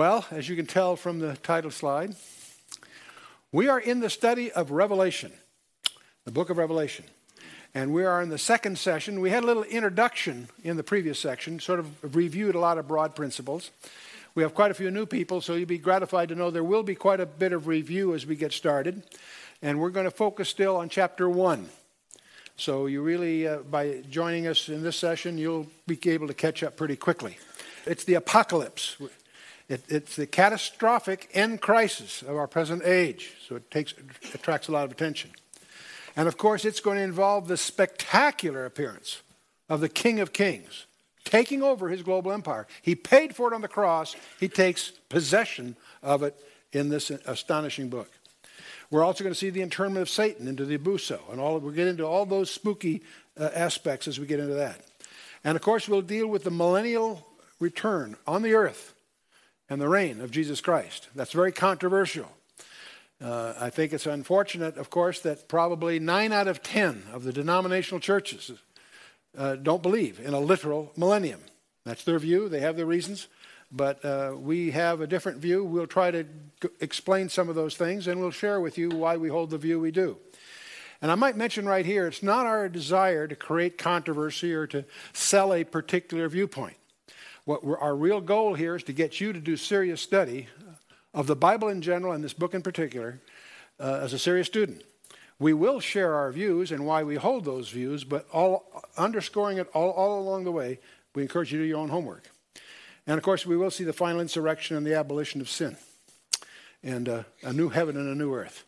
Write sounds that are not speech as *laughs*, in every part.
Well, as you can tell from the title slide, we are in the study of Revelation, the book of Revelation. And we are in the second session. We had a little introduction in the previous section, sort of reviewed a lot of broad principles. We have quite a few new people, so you'll be gratified to know there will be quite a bit of review as we get started. And we're going to focus still on chapter 1. So you really, uh, by joining us in this session, you'll be able to catch up pretty quickly. It's the apocalypse. It, it's the catastrophic end crisis of our present age, so it takes, attracts a lot of attention. And of course, it's going to involve the spectacular appearance of the King of Kings taking over his global empire. He paid for it on the cross, he takes possession of it in this astonishing book. We're also going to see the internment of Satan into the abuso, and all, we'll get into all those spooky uh, aspects as we get into that. And of course, we'll deal with the millennial return on the earth and the reign of Jesus Christ. That's very controversial. Uh, I think it's unfortunate, of course, that probably nine out of ten of the denominational churches uh, don't believe in a literal millennium. That's their view, they have their reasons, but uh, we have a different view. We'll try to g- explain some of those things and we'll share with you why we hold the view we do. And I might mention right here it's not our desire to create controversy or to sell a particular viewpoint. What our real goal here is to get you to do serious study of the Bible in general and this book in particular uh, as a serious student. We will share our views and why we hold those views, but all underscoring it all, all along the way, we encourage you to do your own homework. And of course, we will see the final insurrection and the abolition of sin, and uh, a new heaven and a new earth.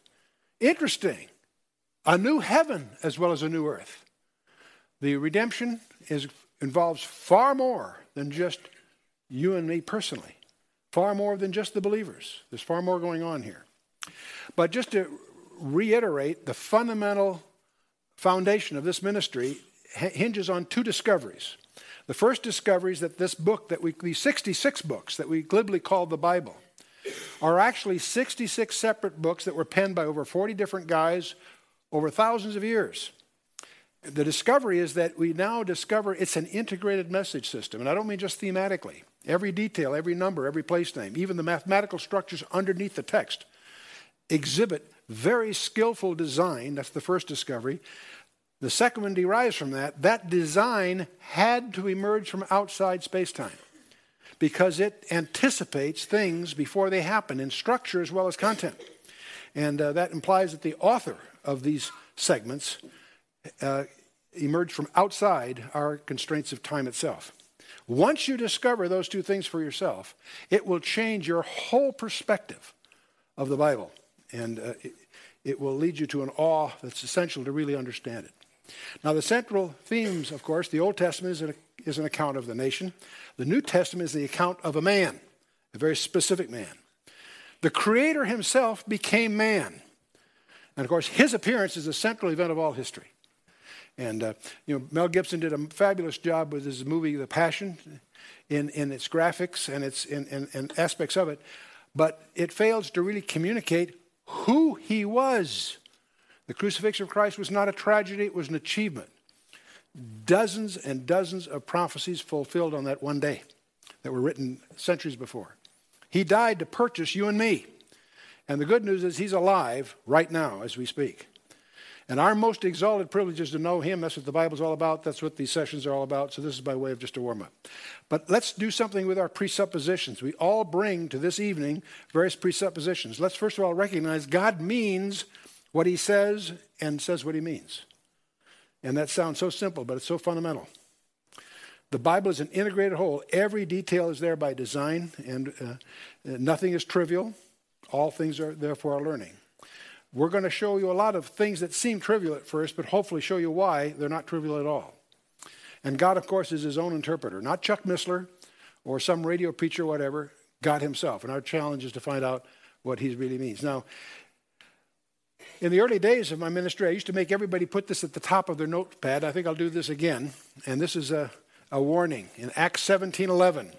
Interesting. A new heaven as well as a new earth. The redemption is, involves far more than just you and me personally, far more than just the believers. There's far more going on here. But just to reiterate, the fundamental foundation of this ministry hinges on two discoveries. The first discovery is that this book, that we, these 66 books that we glibly call the Bible, are actually 66 separate books that were penned by over 40 different guys over thousands of years. The discovery is that we now discover it's an integrated message system, and I don't mean just thematically. Every detail, every number, every place name, even the mathematical structures underneath the text exhibit very skillful design. That's the first discovery. The second one derives from that. That design had to emerge from outside space-time because it anticipates things before they happen in structure as well as content. And uh, that implies that the author of these segments uh, emerged from outside our constraints of time itself. Once you discover those two things for yourself, it will change your whole perspective of the Bible. And uh, it, it will lead you to an awe that's essential to really understand it. Now, the central themes, of course, the Old Testament is an, is an account of the nation, the New Testament is the account of a man, a very specific man. The Creator himself became man. And of course, his appearance is the central event of all history. And, uh, you know, Mel Gibson did a fabulous job with his movie, The Passion, in, in its graphics and, its, in, in, in aspects of it. But it fails to really communicate who he was. The crucifixion of Christ was not a tragedy, it was an achievement. Dozens and dozens of prophecies fulfilled on that one day that were written centuries before. He died to purchase you and me. And the good news is he's alive right now as we speak. And our most exalted privilege is to know Him. That's what the Bible's all about. That's what these sessions are all about. So this is by way of just a warm up. But let's do something with our presuppositions. We all bring to this evening various presuppositions. Let's first of all recognize God means what He says and says what He means. And that sounds so simple, but it's so fundamental. The Bible is an integrated whole. Every detail is there by design, and uh, nothing is trivial. All things are therefore our learning. We're going to show you a lot of things that seem trivial at first, but hopefully show you why they're not trivial at all. And God, of course, is his own interpreter, not Chuck Missler or some radio preacher, whatever, God himself. And our challenge is to find out what he really means. Now, in the early days of my ministry, I used to make everybody put this at the top of their notepad. I think I'll do this again. And this is a, a warning. In Acts 17 11,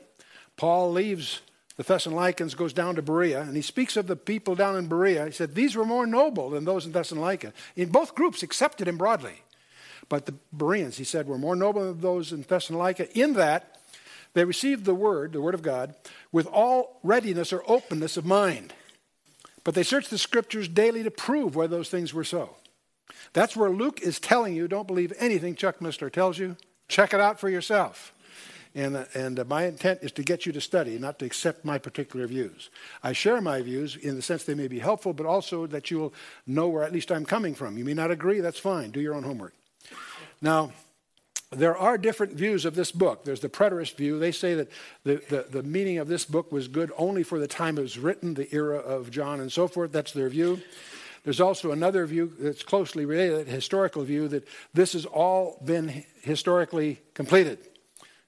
Paul leaves the Thessalonians, goes down to Berea, and he speaks of the people down in Berea. He said, These were more noble than those in Thessalonica. In both groups accepted him broadly. But the Bereans, he said, were more noble than those in Thessalonica in that they received the word, the word of God, with all readiness or openness of mind. But they searched the scriptures daily to prove whether those things were so. That's where Luke is telling you don't believe anything Chuck Missler tells you. Check it out for yourself. And, and my intent is to get you to study, not to accept my particular views. I share my views in the sense they may be helpful, but also that you will know where at least I'm coming from. You may not agree, that's fine. Do your own homework. Now, there are different views of this book. There's the preterist view. They say that the, the, the, meaning of this book was good only for the time it was written, the era of John and so forth. That's their view. There's also another view that's closely related, historical view, that this has all been historically completed.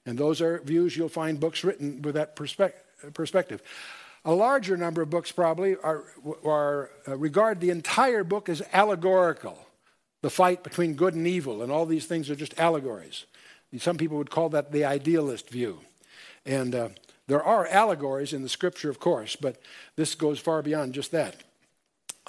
And those are views you'll find books written with that perspective. A larger number of books probably are, are uh, regard the entire book as allegorical the fight between good and evil, and all these things are just allegories. Some people would call that the idealist view. And uh, there are allegories in the scripture, of course, but this goes far beyond just that.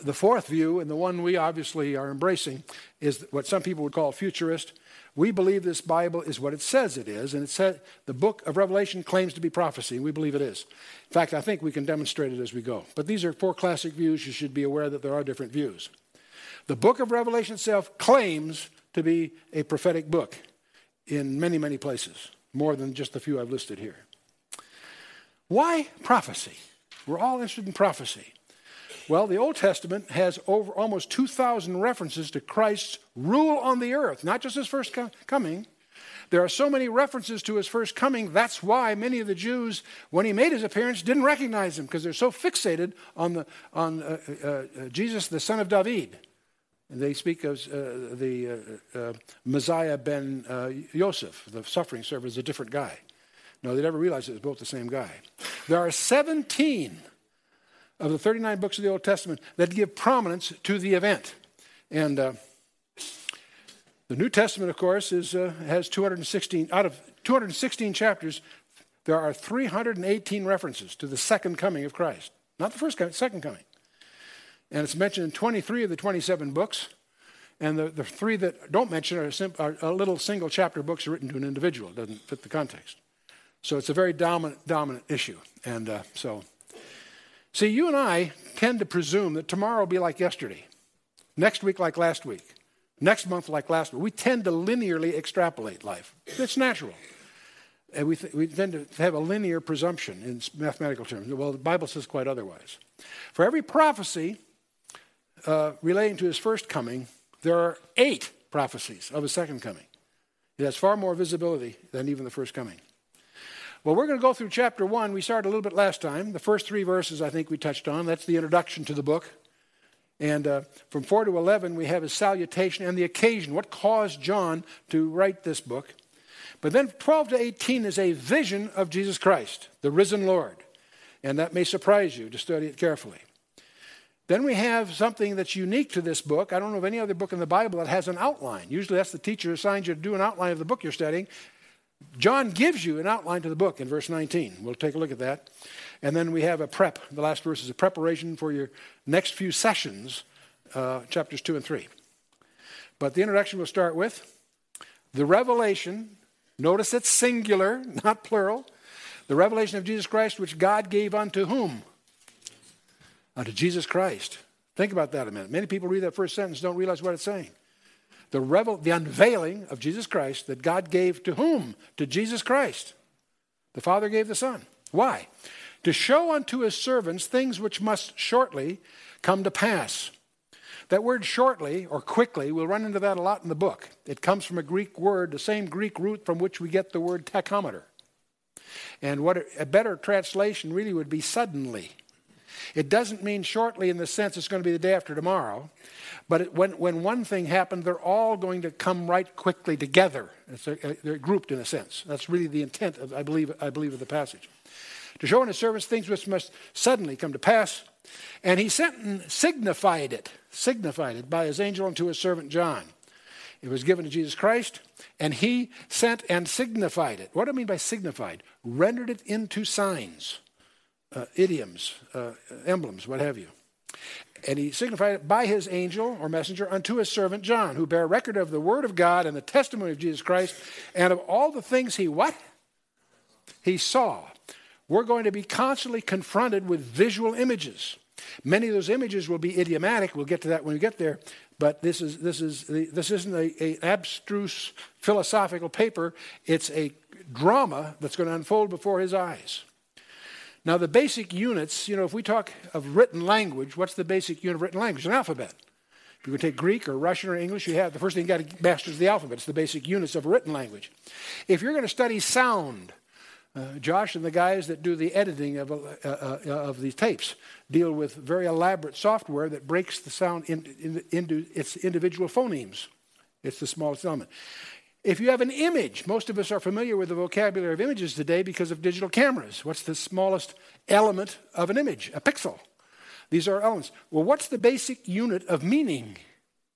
The fourth view, and the one we obviously are embracing, is what some people would call futurist. We believe this Bible is what it says it is, and it said the book of Revelation claims to be prophecy, and we believe it is. In fact, I think we can demonstrate it as we go. But these are four classic views. You should be aware that there are different views. The book of Revelation itself claims to be a prophetic book in many, many places, more than just the few I've listed here. Why prophecy? We're all interested in prophecy. Well, the Old Testament has over almost 2,000 references to Christ's rule on the earth, not just his first coming. There are so many references to his first coming. That's why many of the Jews, when he made his appearance, didn't recognize him because they're so fixated on, the, on uh, uh, uh, Jesus, the son of David. They speak of uh, the uh, uh, Messiah ben Yosef, the suffering servant, as a different guy. No, they never realized it was both the same guy. There are 17 of the 39 books of the Old Testament that give prominence to the event. And uh, the New Testament, of course, is, uh, has 216, out of 216 chapters, there are 318 references to the second coming of Christ. Not the first coming, second coming. And it's mentioned in 23 of the 27 books. And the, the three that don't mention are, sim- are, are little single chapter books written to an individual. It doesn't fit the context. So it's a very dominant, dominant issue. And uh, so, see, you and I tend to presume that tomorrow will be like yesterday, next week like last week, next month like last week. We tend to linearly extrapolate life. It's natural. And we, th- we tend to have a linear presumption in mathematical terms. Well, the Bible says quite otherwise. For every prophecy, uh, relating to his first coming, there are eight prophecies of his second coming. It has far more visibility than even the first coming. Well, we're going to go through chapter one. We started a little bit last time. The first three verses I think we touched on. That's the introduction to the book. And uh, from 4 to 11, we have his salutation and the occasion, what caused John to write this book. But then 12 to 18 is a vision of Jesus Christ, the risen Lord. And that may surprise you to study it carefully. Then we have something that's unique to this book. I don't know of any other book in the Bible that has an outline. Usually that's the teacher assigns you to do an outline of the book you're studying. John gives you an outline to the book in verse 19. We'll take a look at that. And then we have a prep. The last verse is a preparation for your next few sessions, uh, chapters 2 and 3. But the introduction we'll start with the revelation. Notice it's singular, *laughs* not plural. The revelation of Jesus Christ, which God gave unto whom? unto Jesus Christ. Think about that a minute. Many people read that first sentence don't realize what it's saying. The, revel- the unveiling of Jesus Christ that God gave to whom? To Jesus Christ. The Father gave the Son. Why? To show unto his servants things which must shortly come to pass. That word shortly or quickly, we'll run into that a lot in the book. It comes from a Greek word, the same Greek root from which we get the word tachometer. And what a better translation really would be suddenly. It doesn't mean shortly in the sense it's going to be the day after tomorrow, but it, when, when one thing happened, they're all going to come right quickly together. A, they're grouped in a sense. That's really the intent, of, I, believe, I believe, of the passage. To show in his service things which must suddenly come to pass. And he sent and signified it, signified it by his angel unto his servant John. It was given to Jesus Christ, and he sent and signified it. What do I mean by signified? Rendered it into signs, uh, idioms, uh, emblems, what have you. And he signified it by his angel or messenger unto his servant John, who bear record of the word of God and the testimony of Jesus Christ, and of all the things he what? He saw. We're going to be constantly confronted with visual images. Many of those images will be idiomatic. We'll get to that when we get there. But this is this is this isn't a abstruse philosophical paper. It's a drama that's going to unfold before his eyes. Now, the basic units, you know, if we talk of written language, what's the basic unit of written language? An alphabet. If you can take Greek or Russian or English, you have the first thing you got to master is the alphabet. It's the basic units of a written language. If you're going to study sound, uh, Josh and the guys that do the editing of, uh, uh, uh, of these tapes deal with very elaborate software that breaks the sound in, in, into its individual phonemes. It's the smallest element. If you have an image, most of us are familiar with the vocabulary of images today because of digital cameras. What's the smallest element of an image? A pixel. These are elements. Well, what's the basic unit of meaning?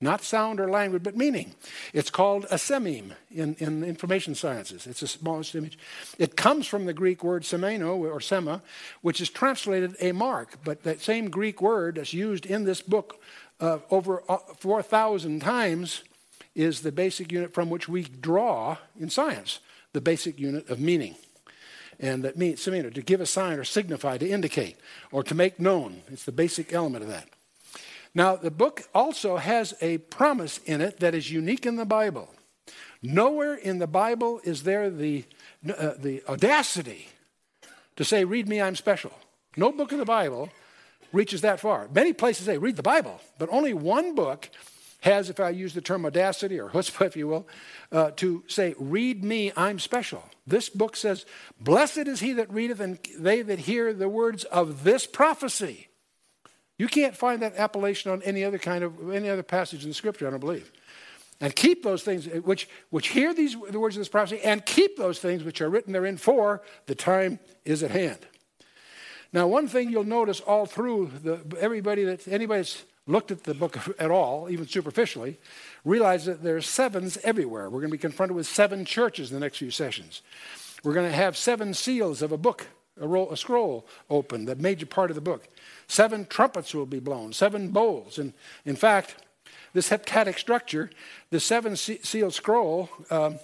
Not sound or language, but meaning. It's called a sememe in, in information sciences. It's the smallest image. It comes from the Greek word semaino or sema, which is translated a mark. But that same Greek word that's used in this book uh, over uh, 4,000 times is the basic unit from which we draw in science the basic unit of meaning. And that means, to give a sign or signify, to indicate, or to make known. It's the basic element of that. Now, the book also has a promise in it that is unique in the Bible. Nowhere in the Bible is there the, uh, the audacity to say, Read me, I'm special. No book in the Bible reaches that far. Many places say, Read the Bible, but only one book has, if I use the term audacity or chutzpah, if you will, uh, to say, Read me, I'm special. This book says, Blessed is he that readeth, and they that hear the words of this prophecy. You can't find that appellation on any other kind of any other passage in the scripture, I don't believe. And keep those things which which hear these the words of this prophecy, and keep those things which are written therein for the time is at hand. Now, one thing you'll notice all through the everybody that anybody that's looked at the book *laughs* at all, even superficially, realize that there are sevens everywhere. We're going to be confronted with seven churches in the next few sessions. We're going to have seven seals of a book, a, roll, a scroll open, the major part of the book. Seven trumpets will be blown, seven bowls. And in fact, this heptadic structure, the seven sealed scroll, um,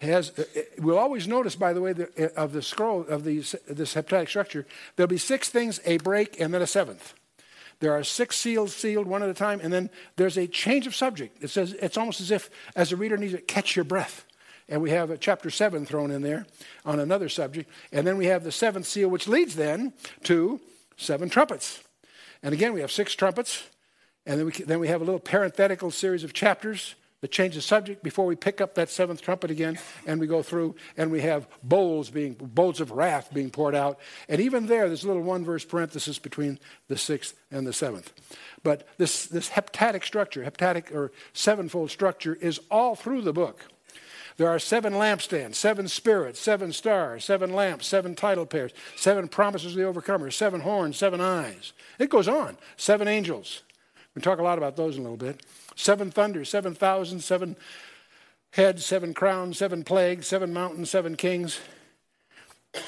has. Uh, uh, we'll always notice, by the way, the, uh, of the scroll of these, this heptadic structure, there'll be six things, a break, and then a seventh. There are six seals sealed one at a time, and then there's a change of subject. It says it's almost as if, as a reader needs to catch your breath. And we have a chapter seven thrown in there on another subject, and then we have the seventh seal, which leads then to seven trumpets. And again, we have six trumpets, and then we, then we have a little parenthetical series of chapters that change the subject before we pick up that seventh trumpet again and we go through and we have bowls being bowls of wrath being poured out and even there there's a little one verse parenthesis between the sixth and the seventh but this this heptadic structure heptadic or sevenfold structure is all through the book there are seven lampstands, seven spirits, seven stars, seven lamps, seven title pairs, seven promises of the overcomer, seven horns, seven eyes. It goes on. Seven angels. We talk a lot about those in a little bit. Seven thunders, seven thousand, seven heads, seven crowns, seven plagues, seven mountains, seven kings.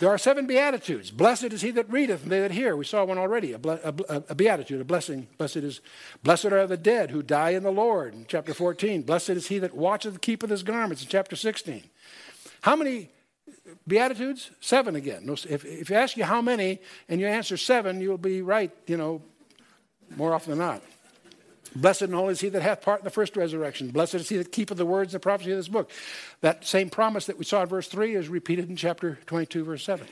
There are seven beatitudes. Blessed is he that readeth, and they that hear. We saw one already, a, a, a, beatitude, a blessing. Blessed is, blessed are the dead who die in the Lord, in chapter 14. Blessed is he that watcheth, keepeth his garments, in chapter 16. How many beatitudes? Seven again. If, if you ask you how many, and you answer seven, you'll be right, you know, more often than not. Blessed and holy is he that hath part in the first resurrection. Blessed is he that keepeth the words and the prophecy of this book. That same promise that we saw in verse 3 is repeated in chapter 22, verse 7.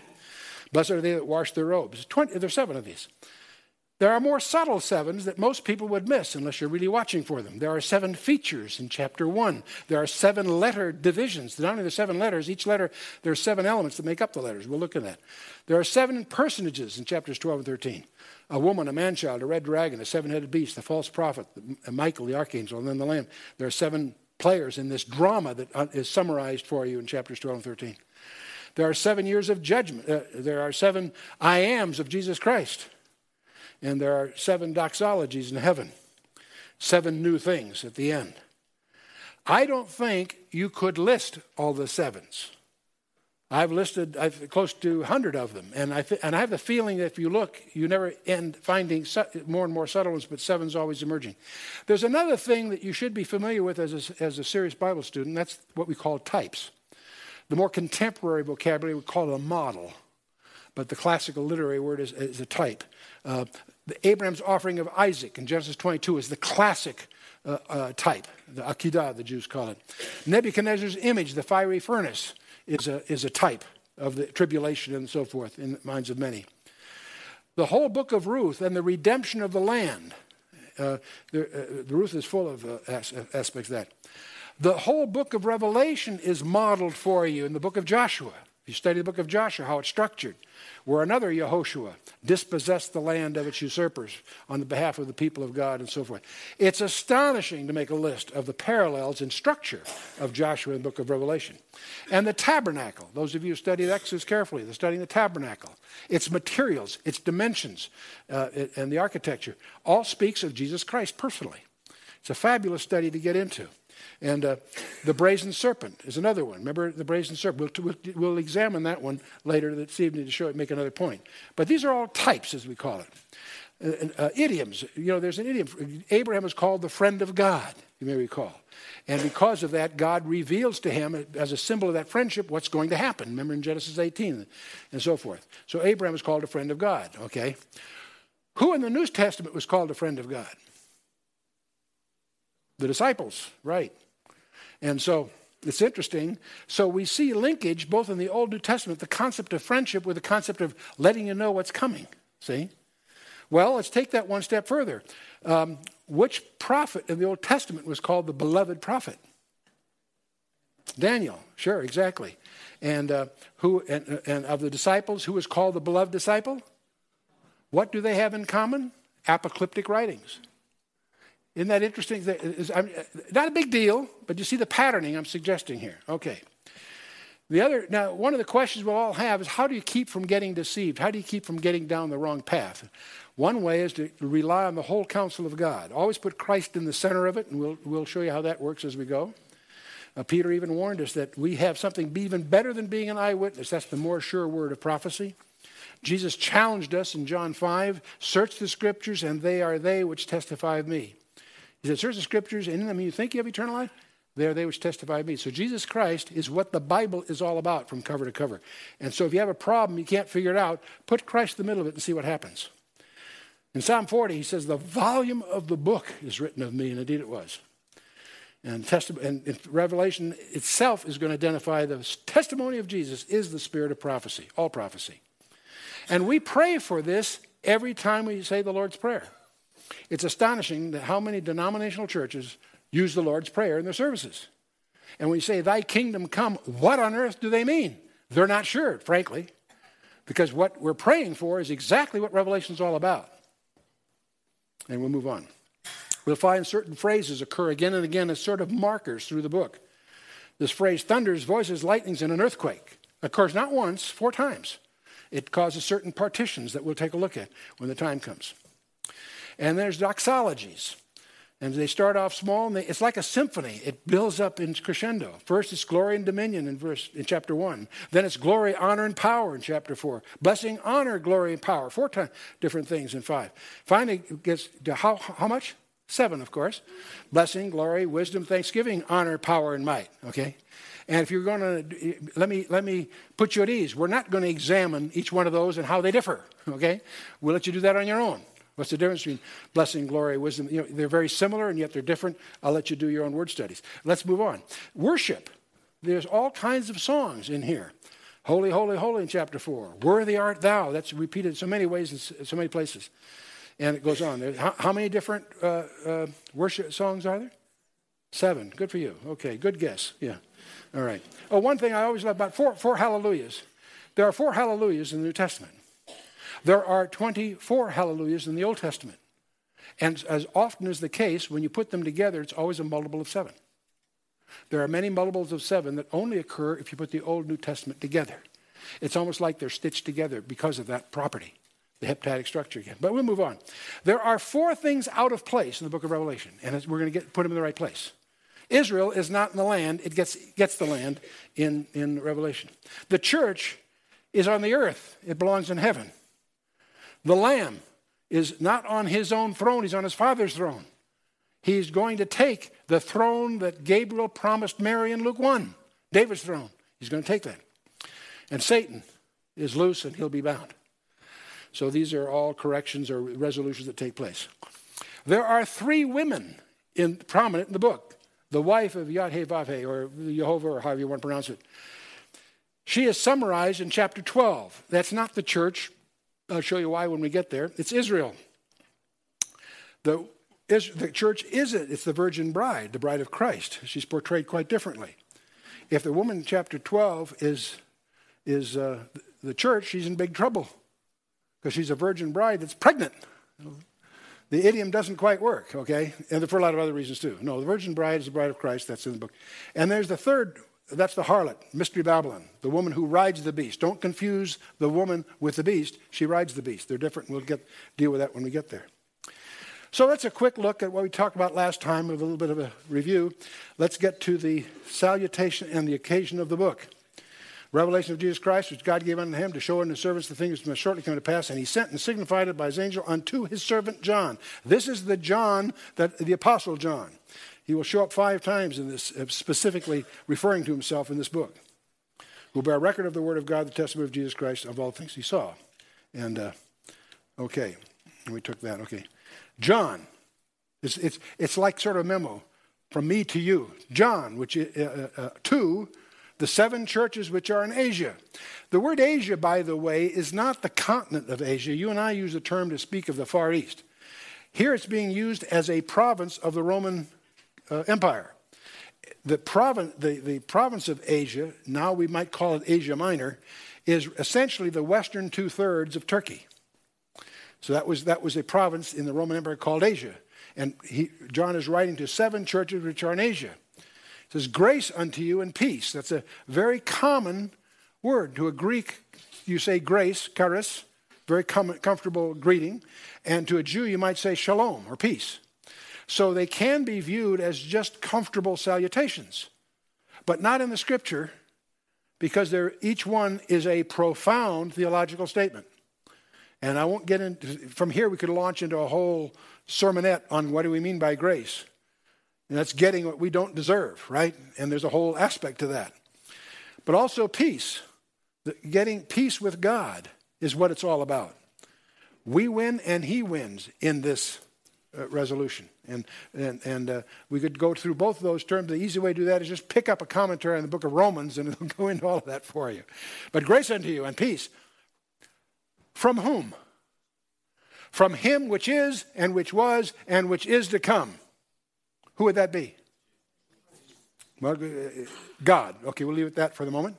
Blessed are they that wash their robes. 20, there's seven of these. There are more subtle sevens that most people would miss unless you're really watching for them. There are seven features in chapter one. There are seven letter divisions. Not only the seven letters, each letter, there are seven elements that make up the letters. We'll look at that. There are seven personages in chapters 12 and 13 a woman, a man child, a red dragon, a seven headed beast, the false prophet, Michael, the archangel, and then the lamb. There are seven players in this drama that uh, summarized for you in chapters 12 and 13. There are seven years of judgment. Uh, there are seven I ams of Jesus Christ. And there are seven doxologies in heaven, seven new things at the end. I don't think you could list all the sevens. I've listed I've, close to 100 of them. And I, th- and I have the feeling that if you look, you never end finding su- more and more subtle ones, but seven's always emerging. There's another thing that you should be familiar with as a, as a serious Bible student. That's what we call types. The more contemporary vocabulary, we call it a model. But the classical literary word is, is a type. Uh, the Abraham's offering of Isaac in Genesis 22 is the classic uh, uh, type, the Akedah, the Jews call it. Nebuchadnezzar's image, the fiery furnace, is a, is a type of the tribulation and so forth in the minds of many. The whole book of Ruth and the redemption of the land, uh, the, uh, the, Ruth is full of uh, aspects of that. The whole book of Revelation is modeled for you in the book of Joshua. You study the book of Joshua, how it's structured where another Yehoshua dispossessed the land of its usurpers on the behalf of the people of God and so forth. It's astonishing to make a list of the parallels in structure of Joshua in the book of Revelation. And the tabernacle, those of you who studied Exodus carefully, they're studying the tabernacle, its materials, its dimensions, uh, and the architecture, all speaks of Jesus Christ personally. It's a fabulous study to get into. And uh, the brazen serpent is another one. Remember the brazen serpent? We'll, we'll, we'll, examine that one later this evening to show it, make another point. But these are all types, as we call it. Uh, uh, idioms. You know, there's an idiom. Abraham is called the friend of God, you may recall. And because of that, God reveals to him, as a symbol of that friendship, what's going to happen. Remember in Genesis 18 and so forth. So Abraham is called a friend of God, okay? Who in the New Testament was called a friend of God? The disciples, right. And so it's interesting. So we see linkage both in the Old New Testament, the concept of friendship with the concept of letting you know what's coming. See? Well, let's take that one step further. Um, which prophet in the Old Testament was called the beloved prophet? Daniel, sure, exactly. And uh, who and, and of the disciples, who was called the beloved disciple? What do they have in common? Apocalyptic writings. Isn't that interesting? Not a big deal, but you see the patterning I'm suggesting here. Okay. The other, now, one of the questions we'll all have is how do you keep from getting deceived? How do you keep from getting down the wrong path? One way is to rely on the whole counsel of God. Always put Christ in the center of it, and we'll, we'll show you how that works as we go. Uh, Peter even warned us that we have something even better than being an eyewitness. That's the more sure word of prophecy. Jesus challenged us in John 5 search the scriptures, and they are they which testify of me. He said, Search the scriptures, and in them you think you have eternal life? They are they which testify of me. So Jesus Christ is what the Bible is all about from cover to cover. And so if you have a problem, you can't figure it out, put Christ in the middle of it and see what happens. In Psalm 40, he says, The volume of the book is written of me, and indeed it was. And, testi- and Revelation itself is going to identify the testimony of Jesus is the spirit of prophecy, all prophecy. And we pray for this every time we say the Lord's Prayer. It's astonishing that how many denominational churches use the Lord's Prayer in their services. And when you say, Thy kingdom come, what on earth do they mean? They're not sure, frankly, because what we're praying for is exactly what Revelation is all about. And we'll move on. We'll find certain phrases occur again and again as sort of markers through the book. This phrase, thunders, voices, lightnings, and an earthquake, occurs not once, four times. It causes certain partitions that we'll take a look at when the time comes. And there's doxologies. And they start off small, and they, it's like a symphony. It builds up in crescendo. First, it's glory and dominion in verse in chapter one. Then it's glory, honor, and power in chapter four. Blessing, honor, glory, and power. Four times different things in five. Finally, it gets to how, how much? Seven, of course. Blessing, glory, wisdom, thanksgiving, honor, power, and might. Okay. And if you're going to let me let me put you at ease. We're not going to examine each one of those and how they differ. Okay. We'll let you do that on your own. What's the difference between blessing, glory, wisdom? You know, they're very similar and yet they're different. I'll let you do your own word studies. Let's move on. Worship. There's all kinds of songs in here. Holy, holy, holy in chapter 4. Worthy art thou. That's repeated so many ways in so many places. And it goes on. How, how many different uh, uh, worship songs are there? Seven. Good for you. Okay, good guess. Yeah. All right. Oh, one thing I always love about four, four hallelujahs. There are four hallelujahs in the New Testament. There are 24 hallelujahs in the Old Testament. And as often is the case, when you put them together, it's always a multiple of seven. There are many multiples of seven that only occur if you put the Old New Testament together. It's almost like they're stitched together because of that property, the heptadic structure again. But we'll move on. There are four things out of place in the book of Revelation, and we're going to get, put them in the right place. Israel is not in the land, it gets, gets the land in, in Revelation. The church is on the earth, it belongs in heaven. The Lamb is not on his own throne, he's on his Father's throne. He's going to take the throne that Gabriel promised Mary in Luke 1, David's throne. He's going to take that. And Satan is loose and he'll be bound. So these are all corrections or resolutions that take place. There are three women in, prominent in the book. The wife of Yahweh or Jehovah, or however you want to pronounce it. She is summarized in chapter 12. That's not the church. I'll show you why when we get there. It's Israel. The, the church isn't, It's the virgin bride, the bride of Christ. She's portrayed quite differently. If the woman in chapter 12 is is uh, the church, she's in big trouble because she's a virgin bride that's pregnant. The idiom doesn't quite work, okay? And for a lot of other reasons too. No, the virgin bride is the bride of Christ, that's in the book. And there's the third, that's the harlot, Mystery Babylon, the woman who rides the beast. Don't confuse the woman with the beast. She rides the beast. They're different. We'll get, deal with that when we get there. So that's a quick look at what we talked about last time, with a little bit of a review. Let's get to the salutation and the occasion of the book. Revelation of Jesus Christ, which God gave unto him to show in his servants the things which must shortly come to pass, and he sent and signified it by his angel unto his servant John. This is the John that the apostle John. He will show up five times in this, uh, specifically referring to himself in this book. Who bear record of the word of God, the testimony of Jesus Christ, of all things he saw. And uh, okay, we took that. Okay, John. It's, it's, it's like sort of a memo from me to you. John, which uh, uh, uh to the seven churches which are in Asia. The word Asia, by the way, is not the continent of Asia. You and I use the term to speak of the Far East. Here it's being used as a province of the Roman uh, Empire. The, province, the, the province of Asia, now we might call it Asia Minor, is essentially the western two thirds of Turkey. So that was, that was a province in the Roman Empire called Asia. And he, John is writing to seven churches which are in Asia. It says, Grace unto you and peace. That's a very common word. To a Greek, you say grace, charis, very com- comfortable greeting. And to a Jew, you might say shalom or peace. So they can be viewed as just comfortable salutations, but not in the scripture because each one is a profound theological statement. And I won't get into, from here, we could launch into a whole sermonette on what do we mean by grace. And that's getting what we don't deserve, right? And there's a whole aspect to that. But also peace. Getting peace with God is what it's all about. We win and He wins in this uh, resolution. And, and, and uh, we could go through both of those terms. The easy way to do that is just pick up a commentary on the book of Romans and *laughs* it'll go into all of that for you. But grace unto you and peace. From whom? From Him which is, and which was, and which is to come who would that be? Well, uh, God. Okay, we'll leave it at that for the moment.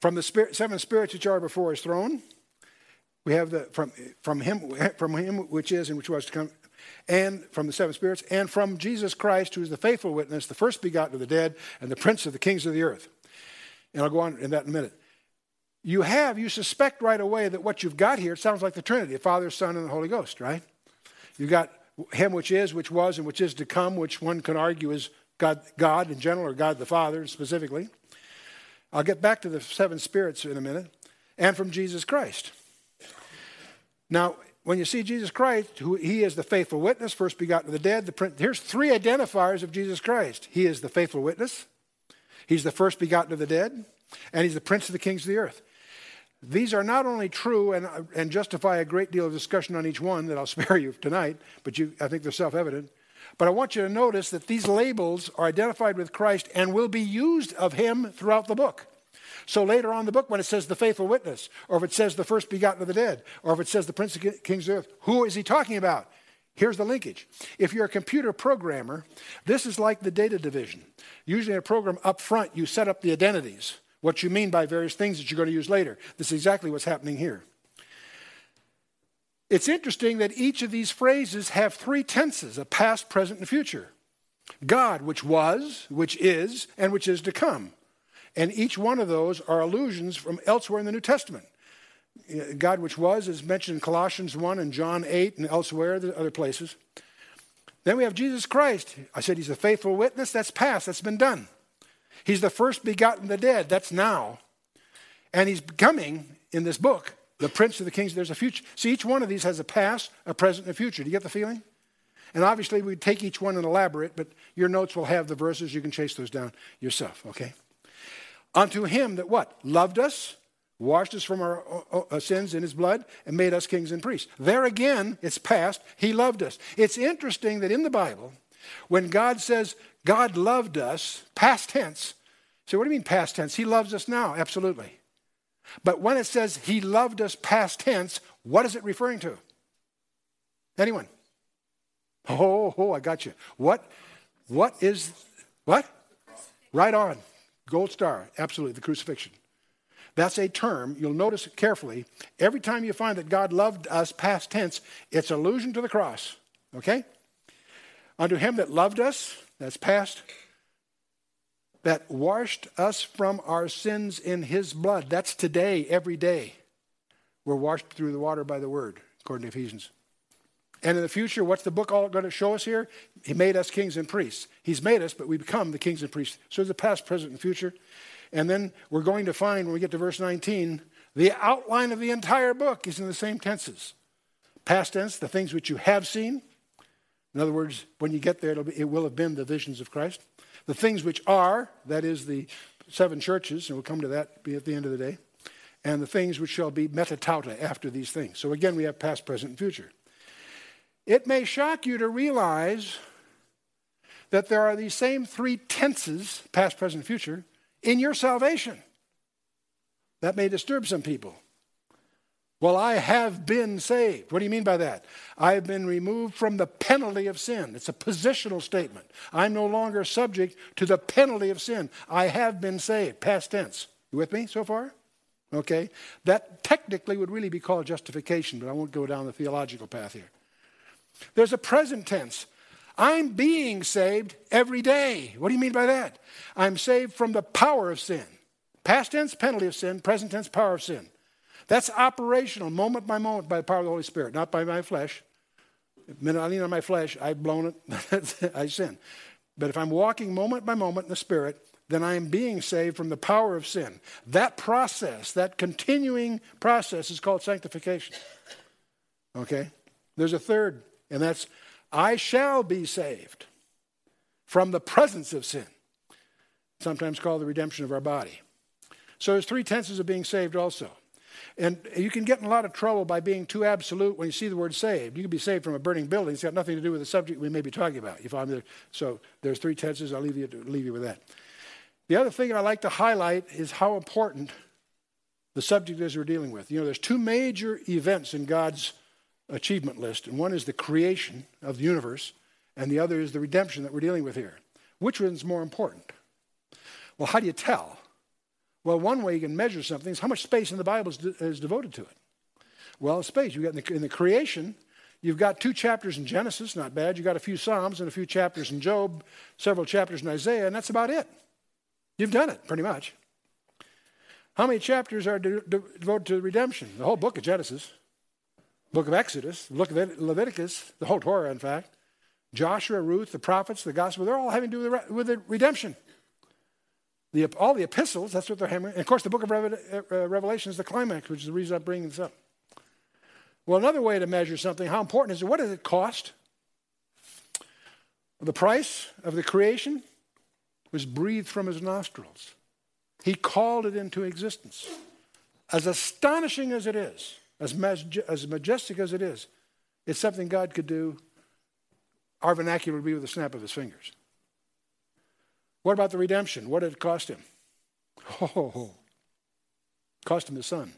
From the spirit, seven spirits which are before his throne, we have the from from him from him which is and which was to come, and from the seven spirits, and from Jesus Christ, who is the faithful witness, the first begotten of the dead, and the prince of the kings of the earth. And I'll go on in that in a minute. You have, you suspect right away that what you've got here, sounds like the Trinity, the Father, Son, and the Holy Ghost, right? You've got him which is, which was, and which is to come, which one can argue is God, God in general or God the Father specifically. I'll get back to the seven spirits in a minute, and from Jesus Christ. Now, when you see Jesus Christ, who he is the faithful witness, first begotten of the dead, the, here's three identifiers of Jesus Christ. He is the faithful witness, he's the first begotten of the dead, and he's the prince of the kings of the earth. These are not only true and, and justify a great deal of discussion on each one that I'll *laughs* spare you tonight, but you, I think they're self evident. But I want you to notice that these labels are identified with Christ and will be used of him throughout the book. So later on in the book, when it says the faithful witness, or if it says the first begotten of the dead, or if it says the prince of kings of earth, who is he talking about? Here's the linkage. If you're a computer programmer, this is like the data division. Usually in a program up front, you set up the identities, what you mean by various things that you're going to use later. This is exactly what's happening here. It's interesting that each of these phrases have three tenses a past, present, and future. God, which was, which is, and which is to come. And each one of those are allusions from elsewhere in the New Testament. God which was is mentioned in Colossians 1 and John 8 and elsewhere, the other places. Then we have Jesus Christ. I said he's a faithful witness. That's past, that's been done. He's the first begotten of the dead. That's now. And he's coming in this book, the Prince of the Kings. There's a future. See, each one of these has a past, a present, and a future. Do you get the feeling? And obviously, we take each one and elaborate, but your notes will have the verses. You can chase those down yourself, okay? Unto him that what? Loved us washed us from our uh, uh, sins in his blood, and made us kings and priests. There again, it's past. He loved us. It's interesting that in the Bible, when God says God loved us, past tense, so what do you mean past tense? He loves us now, absolutely. But when it says he loved us past tense, what is it referring to? Anyone? Oh, oh, I got you. What? What is what? Right on. Gold star. Absolutely. The crucifixion. That's a term, you'll notice it carefully. Every time you find that God loved us, past tense, it's allusion to the cross. Okay? Unto him that loved us, that's past, that washed us from our sins in his blood. That's today, every day. We're washed through the water by the word, according to Ephesians. And in the future, what's the book all going to show us here? He made us kings and priests. He's made us, but we become the kings and priests. So there's the past, present, and future. And then we're going to find, when we get to verse 19, the outline of the entire book is in the same tenses. Past tense, the things which you have seen. In other words, when you get there, be, it will have been the visions of Christ. The things which are, that is the seven churches, and we'll come to that at the end of the day. And the things which shall be meta tauta after these things. So again, we have past, present, and future. It may shock you to realize that there are these same three tenses, past, present, future, in your salvation. That may disturb some people. Well, I have been saved. What do you mean by that? I have been removed from the penalty of sin. It's a positional statement. I'm no longer subject to the penalty of sin. I have been saved. Past tense. You with me so far? Okay. That technically would really be called justification, but I won't go down the theological path here. There's a present tense. I'm being saved every day. What do you mean by that? I'm saved from the power of sin. Past tense, penalty of sin. Present tense, power of sin. That's operational, moment by moment, by the power of the Holy Spirit, not by my flesh. The minute I lean on my flesh, I've blown it, *laughs* I sin. But if I'm walking moment by moment in the Spirit, then I am being saved from the power of sin. That process, that continuing process, is called sanctification. Okay? There's a third, and that's I shall be saved from the presence of sin, sometimes called the redemption of our body. So there's three tenses of being saved also. And you can get in a lot of trouble by being too absolute when you see the word saved. You can be saved from a burning building. It's got nothing to do with the subject we may be talking about. You find So there's three tenses. I'll leave you, leave you with that. The other thing I like to highlight is how important the subject is we're dealing with. You know, there's two major events in God's achievement list, and one is the creation of the universe, and the other is the redemption that we're dealing with here. Which one's more important? Well, how do you tell? Well, one way you can measure something is how much space in the Bible is, de- is devoted to it. Well, space. You got in the, in the creation, you've got two chapters in Genesis, not bad. You've got a few Psalms and a few chapters in Job, several chapters in Isaiah, and that's about it. You've done it pretty much. How many chapters are de- de- devoted to redemption? The whole book of Genesis book of Exodus, book of Leviticus, the whole Torah, in fact, Joshua, Ruth, the prophets, the gospel, they're all having to do with, the redemption. The, all the epistles, that's what they're hammering. And of course, the book of uh, Revelation is the climax, which is the reason I'm bringing this up. Well, another way to measure something, how important is it? What does it cost? The price of the creation was breathed from his nostrils. He called it into existence. As astonishing as it is, as, as majestic as it is, it's something God could do. Our vernacular would be with a snap of his fingers. What about the redemption? What did it cost him? Oh, cost him his son.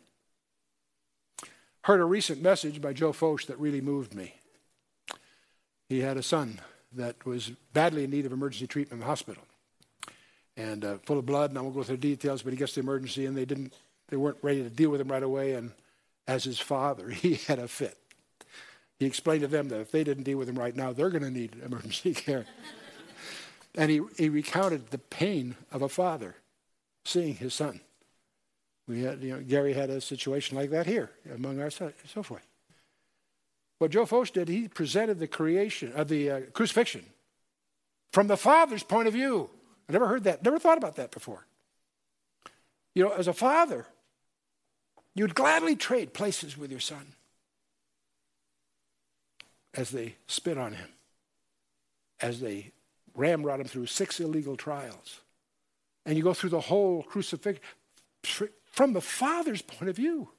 Heard a recent message by Joe Focht that really moved me. He had a son that was badly in need of emergency treatment in the hospital and uh, full of blood. And I won't go through the details, but he gets the emergency, and they didn't, they weren't ready to deal with him right away. And as his father, *laughs* he had a fit. He explained to them that if they didn't deal with him right now, they're going to need *laughs* emergency care. and he, he recounted the pain of a father seeing his son. We had, you know, Gary had a situation like that here among our so forth. What Joe Focht did, he presented the creation of the uh, crucifixion from the father's point of view. I never heard that, never thought about that before. You know, as a father, you'd gladly trade places with your son as they spit on him, as they ramrod him through six illegal trials. And you go through the whole crucifixion from the Father's point of view.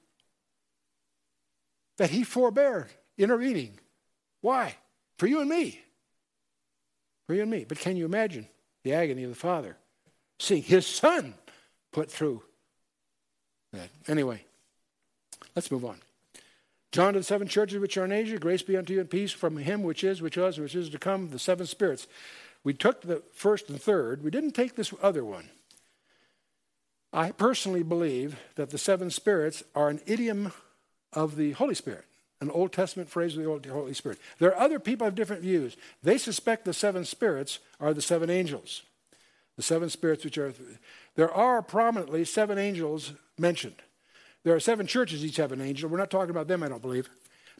That he forbear intervening. Why? For you and me. For you and me. But can you imagine the agony of the Father seeing his Son put through that? Anyway, let's move on. John to the seven churches which are in Asia, grace be unto you and peace from him which is, which was, which is to come, the seven spirits. We took the first and third. We didn't take this other one. I personally believe that the seven spirits are an idiom of the Holy Spirit, an Old Testament phrase of the Holy Spirit. There are other people of different views. They suspect the seven spirits are the seven angels. The seven spirits which are there are prominently seven angels mentioned. There are seven churches, each have an angel. We're not talking about them, I don't believe.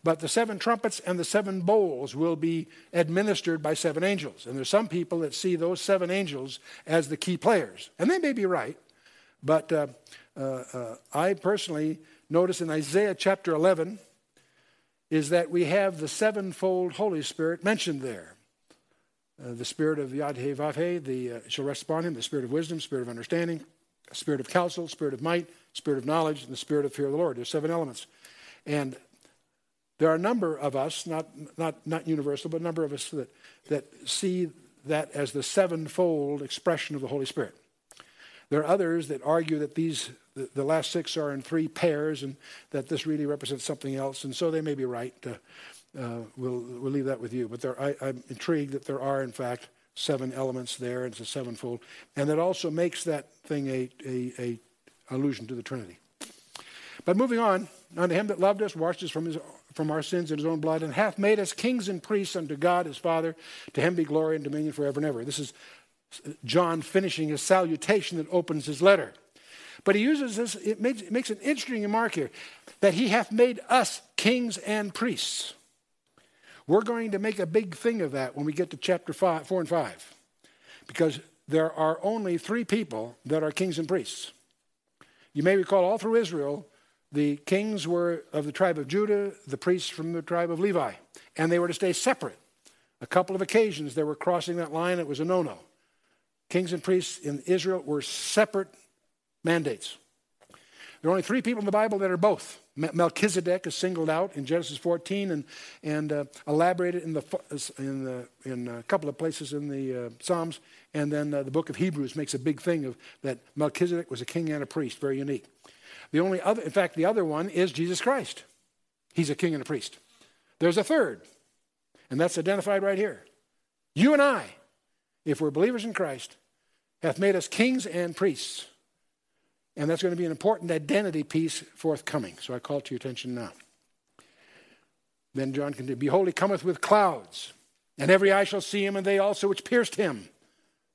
But the seven trumpets and the seven bowls will be administered by seven angels. And there's some people that see those seven angels as the key players. And they may be right. But uh, uh, uh, I personally notice in Isaiah chapter 11 is that we have the sevenfold Holy Spirit mentioned there. Uh, the spirit of Yad-Heh-Vav-Heh, the uh, shall rest upon him, the spirit of wisdom, spirit of understanding, spirit of counsel, spirit of might, spirit of knowledge, and the spirit of fear of the Lord. There's seven elements. And there are a number of us, not, not, not universal, but a number of us that, that see that as the sevenfold expression of the Holy Spirit. There are others that argue that these, the, the last six are in three pairs and that this really represents something else, and so they may be right. Uh, uh, we'll, we'll leave that with you. But there, I, I'm intrigued that there are, in fact, seven elements there, and it's a sevenfold. And that also makes that thing a, a, a allusion to the Trinity. But moving on, unto him that loved us, washed us from, his, from our sins in his own blood, and hath made us kings and priests unto God his Father. To him be glory and dominion forever and ever. This is John finishing his salutation that opens his letter. But he uses this, it makes, it makes an interesting remark here that he hath made us kings and priests. We're going to make a big thing of that when we get to chapter five, 4 and 5, because there are only three people that are kings and priests. You may recall all through Israel, the kings were of the tribe of Judah, the priests from the tribe of Levi, and they were to stay separate. A couple of occasions they were crossing that line, it was a no no. Kings and priests in Israel were separate mandates. There are only three people in the Bible that are both. Melchizedek is singled out in Genesis 14 and, and uh, elaborated in, the, in, the, in a couple of places in the uh, Psalms. And then uh, the book of Hebrews makes a big thing of that Melchizedek was a king and a priest, very unique. The only other, in fact, the other one is Jesus Christ. He's a king and a priest. There's a third, and that's identified right here. You and I, if we're believers in Christ, hath made us kings and priests. And that's going to be an important identity piece forthcoming. So I call to your attention now. Then John continued, Behold, he cometh with clouds, and every eye shall see him, and they also which pierced him.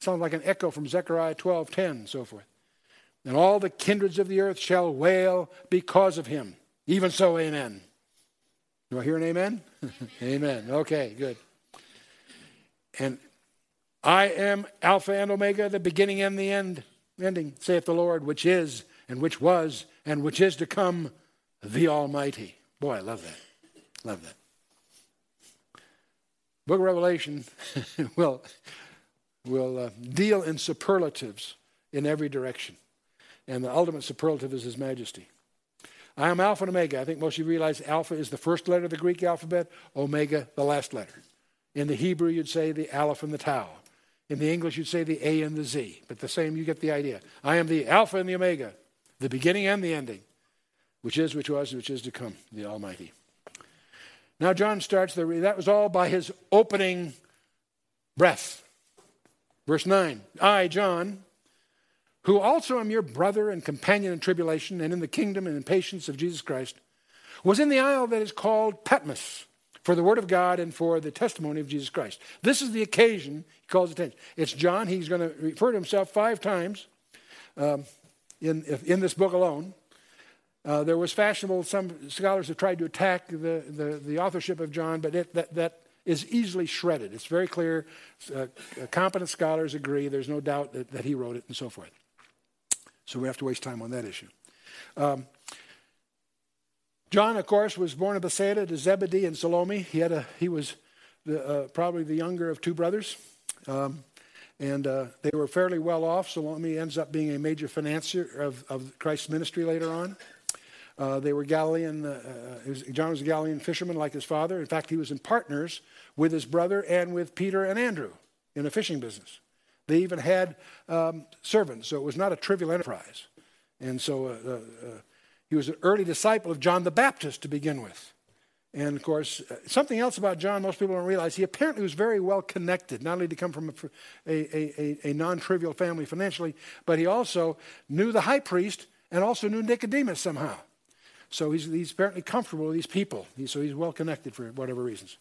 Sounds like an echo from Zechariah 12 10, so forth. And all the kindreds of the earth shall wail because of him. Even so, amen. Do I hear an amen? *laughs* amen. Okay, good. And I am Alpha and Omega, the beginning and the end, ending, saith the Lord, which is, and which was, and which is to come, the Almighty. Boy, I love that. Love that. Book of Revelation *laughs* will, will uh, deal in superlatives in every direction. And the ultimate superlative is His Majesty. I am Alpha and Omega. I think most of you realize Alpha is the first letter of the Greek alphabet, Omega, the last letter. In the Hebrew, you'd say the Aleph and the Tau. In the English, you'd say the A and the Z, but the same, you get the idea. I am the Alpha and the Omega, the beginning and the ending, which is, which was, which is to come, the Almighty. Now, John starts, the, that was all by his opening breath. Verse 9 I, John, who also am your brother and companion in tribulation and in the kingdom and in patience of Jesus Christ, was in the isle that is called Patmos for the word of God and for the testimony of Jesus Christ. This is the occasion he calls attention. It's John. He's going to refer to himself five times um, in, in this book alone. Uh, there was fashionable, some scholars have tried to attack the, the, the authorship of John, but it, that, that is easily shredded. It's very clear. Uh, competent scholars agree. There's no doubt that, that, he wrote it and so forth. So we have to waste time on that issue. Um, John, of course, was born of Bethsaida to Zebedee and Salome. He, had a, he was the, uh, probably the younger of two brothers. Um, and uh, they were fairly well off. Salome ends up being a major financier of, of Christ's ministry later on. Uh, they were Galilean, uh, uh was, John was a Galilean fisherman like his father. In fact, he was in partners with his brother and with Peter and Andrew in a fishing business. They even had um, servants, so it was not a trivial enterprise. And so uh, he was an early disciple of John the Baptist to begin with. And of course, uh, something else about John most people don't realize, he apparently was very well connected, not only to come from a, a, a, a non trivial family financially, but he also knew the high priest and also knew Nicodemus somehow. So he's, he's apparently comfortable with these people. He, so he's well connected for whatever reasons.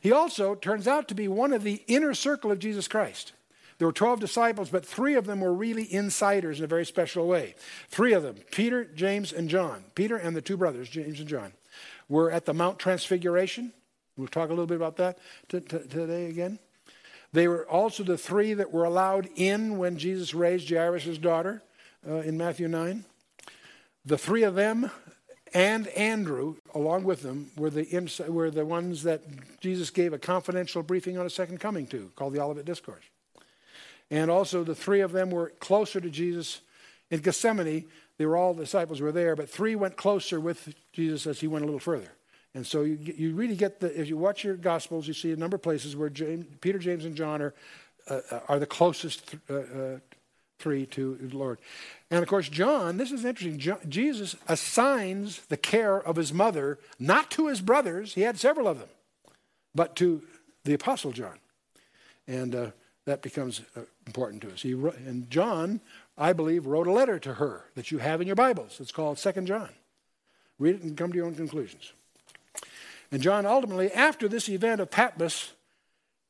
He also turns out to be one of the inner circle of Jesus Christ. There were 12 disciples, but three of them were really insiders in a very special way. Three of them, Peter, James, and John, Peter and the two brothers, James and John, were at the Mount Transfiguration. We'll talk a little bit about that t- t- today again. They were also the three that were allowed in when Jesus raised Jairus' daughter uh, in Matthew 9. The three of them and Andrew, along with them, were the, ins- were the ones that Jesus gave a confidential briefing on a second coming to, called the Olivet Discourse. And also, the three of them were closer to Jesus in Gethsemane. They were all the disciples were there, but three went closer with Jesus as he went a little further. And so you, you really get the, if you watch your Gospels, you see a number of places where James, Peter, James, and John are, uh, are the closest th- uh, uh, three to the Lord. And of course, John, this is interesting. John, Jesus assigns the care of his mother not to his brothers, he had several of them, but to the Apostle John. And uh, that becomes uh, important to us. He, and John, I believe, wrote a letter to her that you have in your Bibles. It's called Second John. Read it and come to your own conclusions. And John ultimately, after this event of Patmos,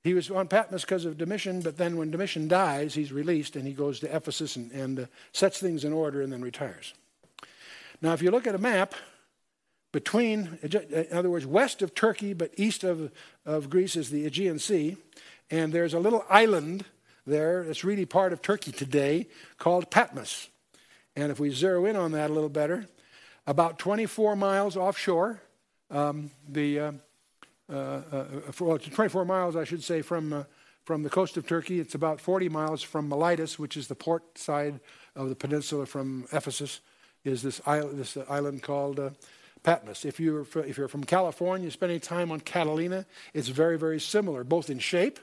he was on Patmos because of Domitian, but then when Domitian dies, he's released and he goes to Ephesus and, and uh, sets things in order and then retires. Now, if you look at a map, between, in other words, west of Turkey but east of, of Greece is the Aegean Sea, and there's a little island there It's really part of Turkey today called Patmos. And if we zero in on that a little better, about 24 miles offshore, um, the uh, uh, uh, well, 24 miles, I should say, from, uh, from the coast of Turkey. It's about 40 miles from Miletus, which is the port side of the peninsula from Ephesus, is this island, this island called Patmos. If you're, if you're from California, spending time on Catalina, it's very, very similar, both in shape,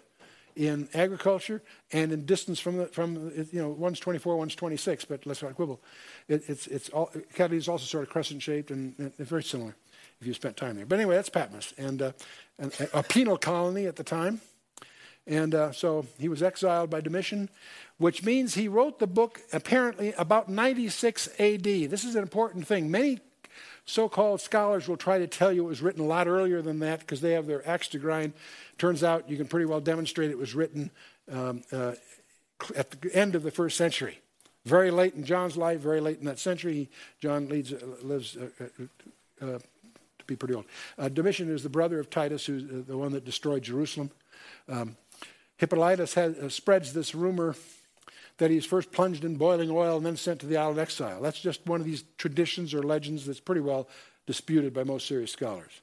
in agriculture, and in distance from the, from you know one's 24, one's 26, but let's not quibble. It, it's it's all, Catalina is also sort of crescent shaped and, and very similar if you spent time there. But anyway, that's Patmos, and, uh, and a penal colony at the time. And uh, so he was exiled by Domitian, which means he wrote the book apparently about 96 AD. This is an important thing. Many so called scholars will try to tell you it was written a lot earlier than that because they have their axe to grind. Turns out you can pretty well demonstrate it was written um, uh, at the end of the first century. Very late in John's life, very late in that century. John leads, uh, lives uh, uh, uh be pretty old. Uh, Domitian is the brother of Titus, who's the one that destroyed Jerusalem. Um, Hippolytus has, spreads this rumor that he's first plunged in boiling oil and then sent to the island exile. That's just one of these traditions or legends that's pretty well disputed by most serious scholars.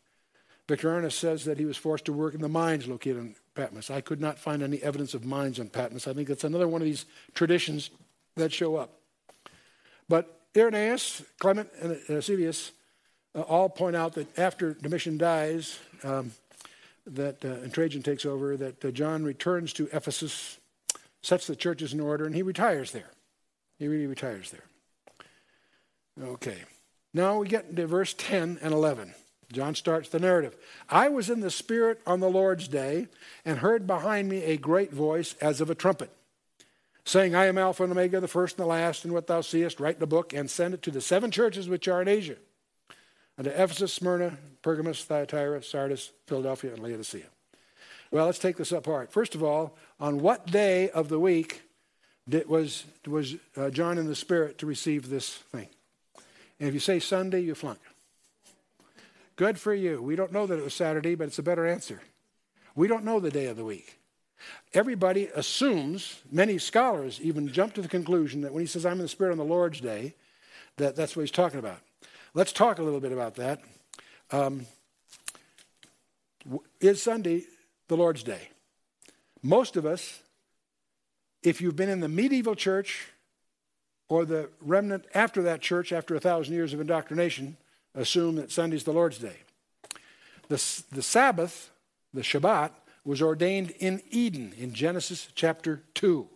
Victorinus says that he was forced to work in the mines located in Patmos. I could not find any evidence of mines on Patmos. I think that's another one of these traditions that show up. But Irenaeus, Clement, and Eusebius uh, all point out that after Domitian dies, um, that uh, and Trajan takes over, that uh, John returns to Ephesus, sets the churches in order, and he retires there. He really retires there. Okay. Now we get into verse 10 and 11. John starts the narrative. I was in the Spirit on the Lord's day and heard behind me a great voice as of a trumpet, saying, I am Alpha and Omega, the first and the last, and what thou seest, write in the book and send it to the seven churches which are in Asia unto Ephesus, Smyrna, Pergamos, Thyatira, Sardis, Philadelphia, and Laodicea. Well, let's take this apart. First of all, on what day of the week did, was, was uh, John in the Spirit to receive this thing? And if you say Sunday, you flunk. Good for you. We don't know that it was Saturday, but it's a better answer. We don't know the day of the week. Everybody assumes, many scholars even jump to the conclusion that when he says, I'm in the Spirit on the Lord's day, that that's what he's talking about. Let's talk a little bit about that. Um, is Sunday the Lord's Day? Most of us, if you've been in the medieval church or the remnant after that church, after a thousand years of indoctrination, assume that Sunday's the Lord's Day. The, the Sabbath, the Shabbat, was ordained in Eden in Genesis chapter 2.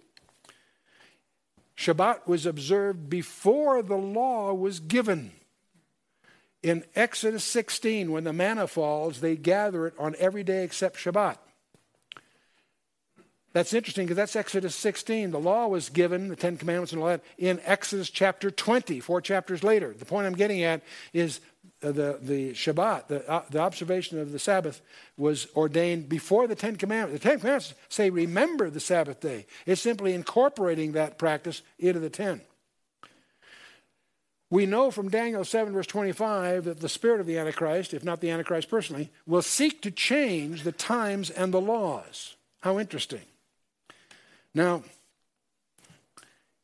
Shabbat was observed before the law was given. In Exodus 16, when the manna falls, they gather it on every day except Shabbat. That's interesting because that's Exodus 16. The law was given, the Ten Commandments and all that, in Exodus chapter 20, four chapters later. The point I'm getting at is uh, the, the Shabbat, the, uh, the observation of the Sabbath, was ordained before the Ten Commandments. The Ten Commandments say, remember the Sabbath day. It's simply incorporating that practice into the Ten. We know from Daniel 7, verse 25, that the spirit of the Antichrist, if not the Antichrist personally, will seek to change the times and the laws. How interesting. Now,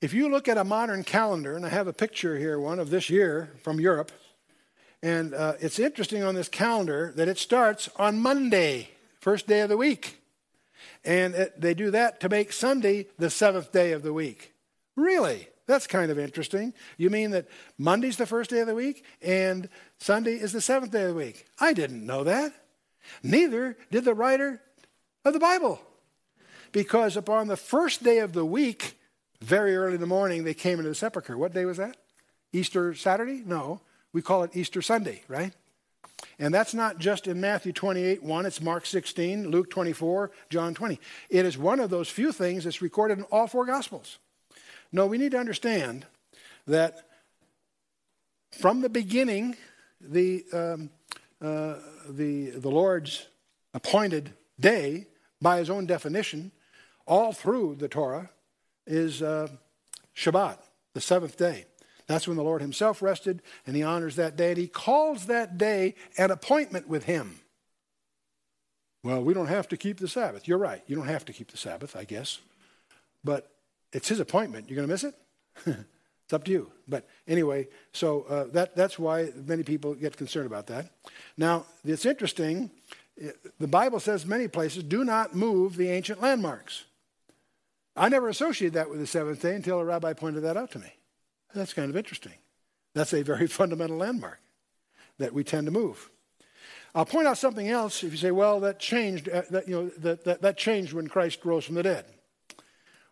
if you look at a modern calendar, and I have a picture here, one of this year from Europe, and uh, it's interesting on this calendar that it starts on Monday, first day of the week. And it, they do that to make Sunday the seventh day of the week. Really? That's kind of interesting. You mean that Monday's the first day of the week and Sunday is the seventh day of the week? I didn't know that. Neither did the writer of the Bible. Because upon the first day of the week, very early in the morning, they came into the sepulchre. What day was that? Easter Saturday? No. We call it Easter Sunday, right? And that's not just in Matthew 28 1, it's Mark 16, Luke 24, John 20. It is one of those few things that's recorded in all four Gospels. No, we need to understand that from the beginning, the, um, uh, the, the Lord's appointed day, by his own definition, all through the Torah, is uh, Shabbat, the seventh day. That's when the Lord himself rested, and he honors that day, and he calls that day an appointment with him. Well, we don't have to keep the Sabbath. You're right. You don't have to keep the Sabbath, I guess. But it's his appointment. You're going to miss it? *laughs* it's up to you. But anyway, so uh, that, that's why many people get concerned about that. Now, it's interesting. The Bible says many places, do not move the ancient landmarks. I never associated that with the seventh day until a rabbi pointed that out to me. That's kind of interesting. That's a very *laughs* fundamental landmark that we tend to move. I'll point out something else if you say, well, that changed, uh, that, you know, that, that, that changed when Christ rose from the dead.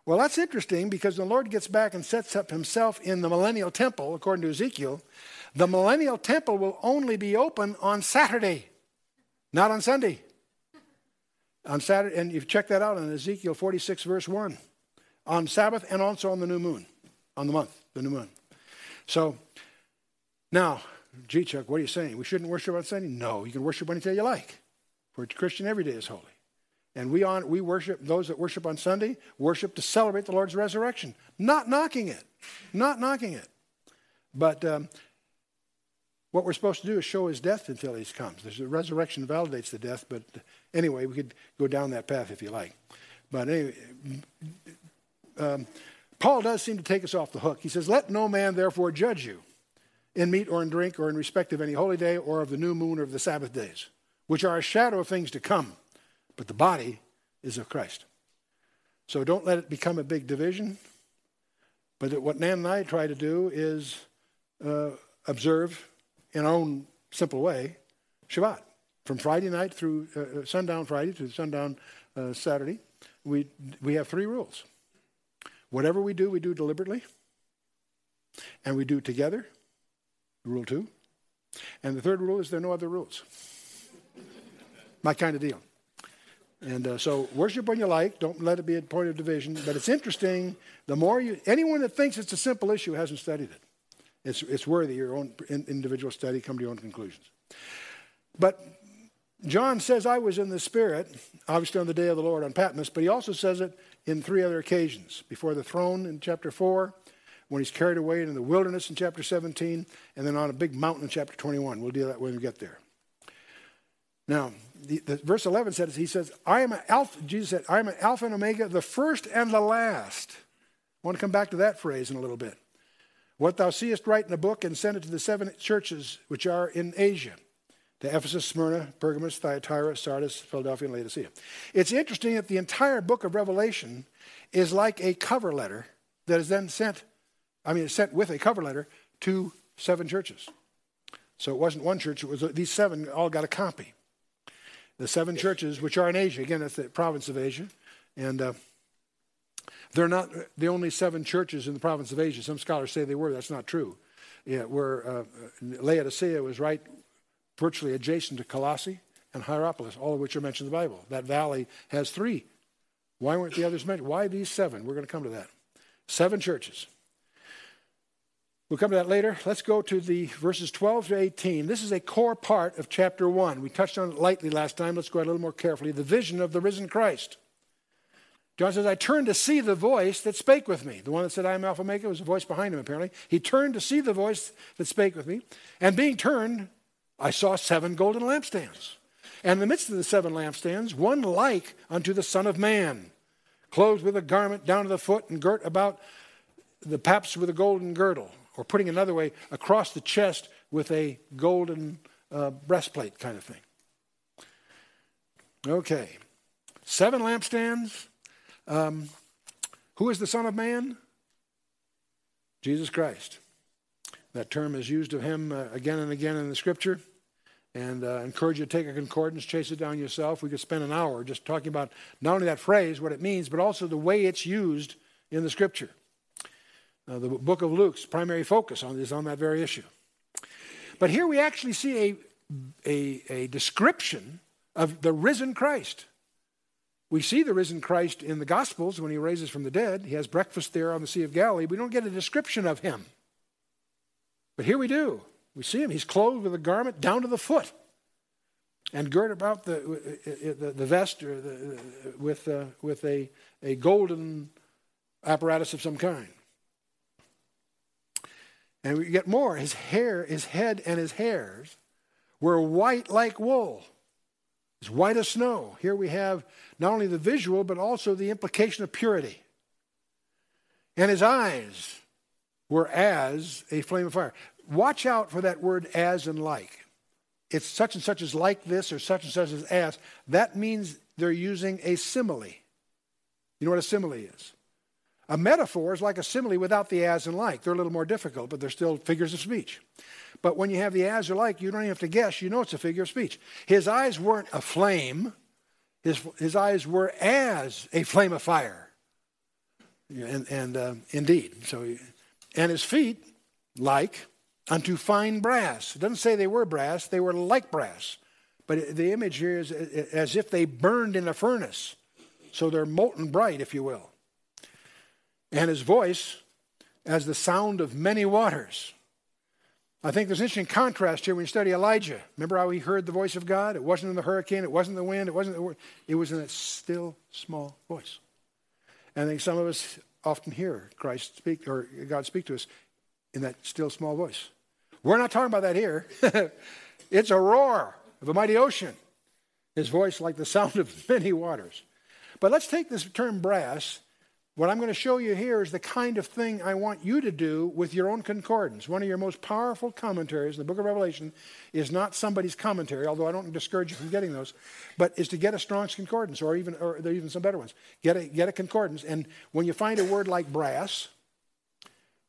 Well, that's interesting because the Lord gets back and sets up himself in the millennial temple, according to Ezekiel. The millennial temple will only be open on Saturday, not on Sunday. On Saturday, and you've checked that out in Ezekiel 46, verse 1. On Sabbath and also on the new moon, on the month, the new moon. So now, gee, Chuck, what are you saying? We shouldn't worship on Sunday? No, you can worship any day you like. For a Christian, every day is holy. And we, on, we worship, those that worship on Sunday, worship to celebrate the Lord's resurrection. Not knocking it. Not knocking it. But um, what we're supposed to do is show his death until he comes. A resurrection validates the death, but anyway, we could go down that path if you like. But anyway, um, Paul does seem to take us off the hook. He says, Let no man therefore judge you in meat or in drink or in respect of any holy day or of the new moon or of the Sabbath days, which are a shadow of things to come but the body is of Christ. So don't let it become a big division. But what Nan and I try to do is uh, observe in our own simple way Shabbat. From Friday night through uh, uh, sundown Friday to sundown uh, Saturday, we, we have three rules. Whatever we do, we do deliberately, and we do together, Rule two. And the third rule is there are no other rules. My kind of deal. And uh, so worship when you like. Don't let it be a point of division. But it's interesting. The more you, anyone that thinks it's a simple issue hasn't studied it. It's, it's worthy your own individual study. Come to your own conclusions. But John says, I was in the Spirit, obviously on the day of the Lord on Patmos, but he also says it in three other occasions before the throne in chapter 4, when he's carried away into the wilderness in chapter 17, and then on a big mountain in chapter 21. We'll deal that when we get there. Now, the, the, verse 11 says, He says, I am an Alpha, Jesus said, I am an Alpha and Omega, the first and the last. I want to come back to that phrase in a little bit. What thou seest, write in a book and send it to the seven churches which are in Asia to Ephesus, Smyrna, Pergamos, Thyatira, Sardis, Philadelphia, and Laodicea. It's interesting that the entire book of Revelation is like a cover letter that is then sent, I mean, it's sent with a cover letter to seven churches. So it wasn't one church, it was these seven all got a copy. The seven churches, which are in Asia, again, that's the province of Asia, and uh, they're not the only seven churches in the province of Asia. Some scholars say they were. That's not true. Yeah, where uh, Laodicea was right virtually adjacent to Colossae and Hierapolis, all of which are mentioned in the Bible. That valley has three. Why weren't the others mentioned? Why these seven? We're going to come to that. Seven churches. We'll come to that later. Let's go to the verses 12 to 18. This is a core part of chapter 1. We touched on it lightly last time. Let's go a little more carefully. The vision of the risen Christ. John says, I turned to see the voice that spake with me. The one that said, I am Alpha Omega was a voice behind him, apparently. He turned to see the voice that spake with me. And being turned, I saw seven golden lampstands. And in the midst of the seven lampstands, one like unto the Son of Man, clothed with a garment down to the foot and girt about the paps with a golden girdle. Or putting another way, across the chest with a golden uh, breastplate kind of thing. Okay. Seven lampstands. Um, who is the Son of Man? Jesus Christ. That term is used of him uh, again and again in the scripture. And uh, encourage you to take a concordance, chase it down yourself. We could spend an hour just talking about not only that phrase, what it means, but also the way it's used in the scripture. Uh, the book of Luke's primary focus on is on that very issue. But here we actually see a, a, a description of the risen Christ. We see the risen Christ in the Gospels when he raises from the dead. He has breakfast there on the Sea of Galilee. We don't get a description of him. But here we do. We see him. He's clothed with a garment down to the foot and girt about the, the, the vest or the, with, uh, with a, a golden apparatus of some kind. And we get more. His hair, his head and his hairs were white like wool. It's white as snow. Here we have not only the visual, but also the implication of purity. And his eyes were as a flame of fire. Watch out for that word as and like. It's such and such is like this or such and such is as. That means they're using a simile. You know what a simile is? A metaphor is like a simile without the as and like. They're a little more difficult, but they're still figures of speech. But when you have the as or like, you don't even have to guess. You know it's a figure of speech. His eyes weren't a flame, his, his eyes were as a flame of fire. And, and uh, indeed. So, and his feet, like unto fine brass. It doesn't say they were brass, they were like brass. But the image here is as if they burned in a furnace. So they're molten bright, if you will. And his voice as the sound of many waters. I think there's an interesting contrast here when you study Elijah. Remember how he heard the voice of God? It wasn't in the hurricane, it wasn't the wind, it wasn't the it was in a still small voice. And I think some of us often hear Christ speak or God speak to us in that still small voice. We're not talking about that here. *laughs* it's a roar of a mighty ocean. His voice like the sound of *laughs* many waters. But let's take this term brass. What I'm going to show you here is the kind of thing I want you to do with your own concordance. One of your most powerful commentaries in the book of Revelation is not somebody's commentary, although I don't discourage you from getting those, but is to get a Strong's concordance, or even or there are even some better ones. Get a, get a concordance. And when you find a word like brass,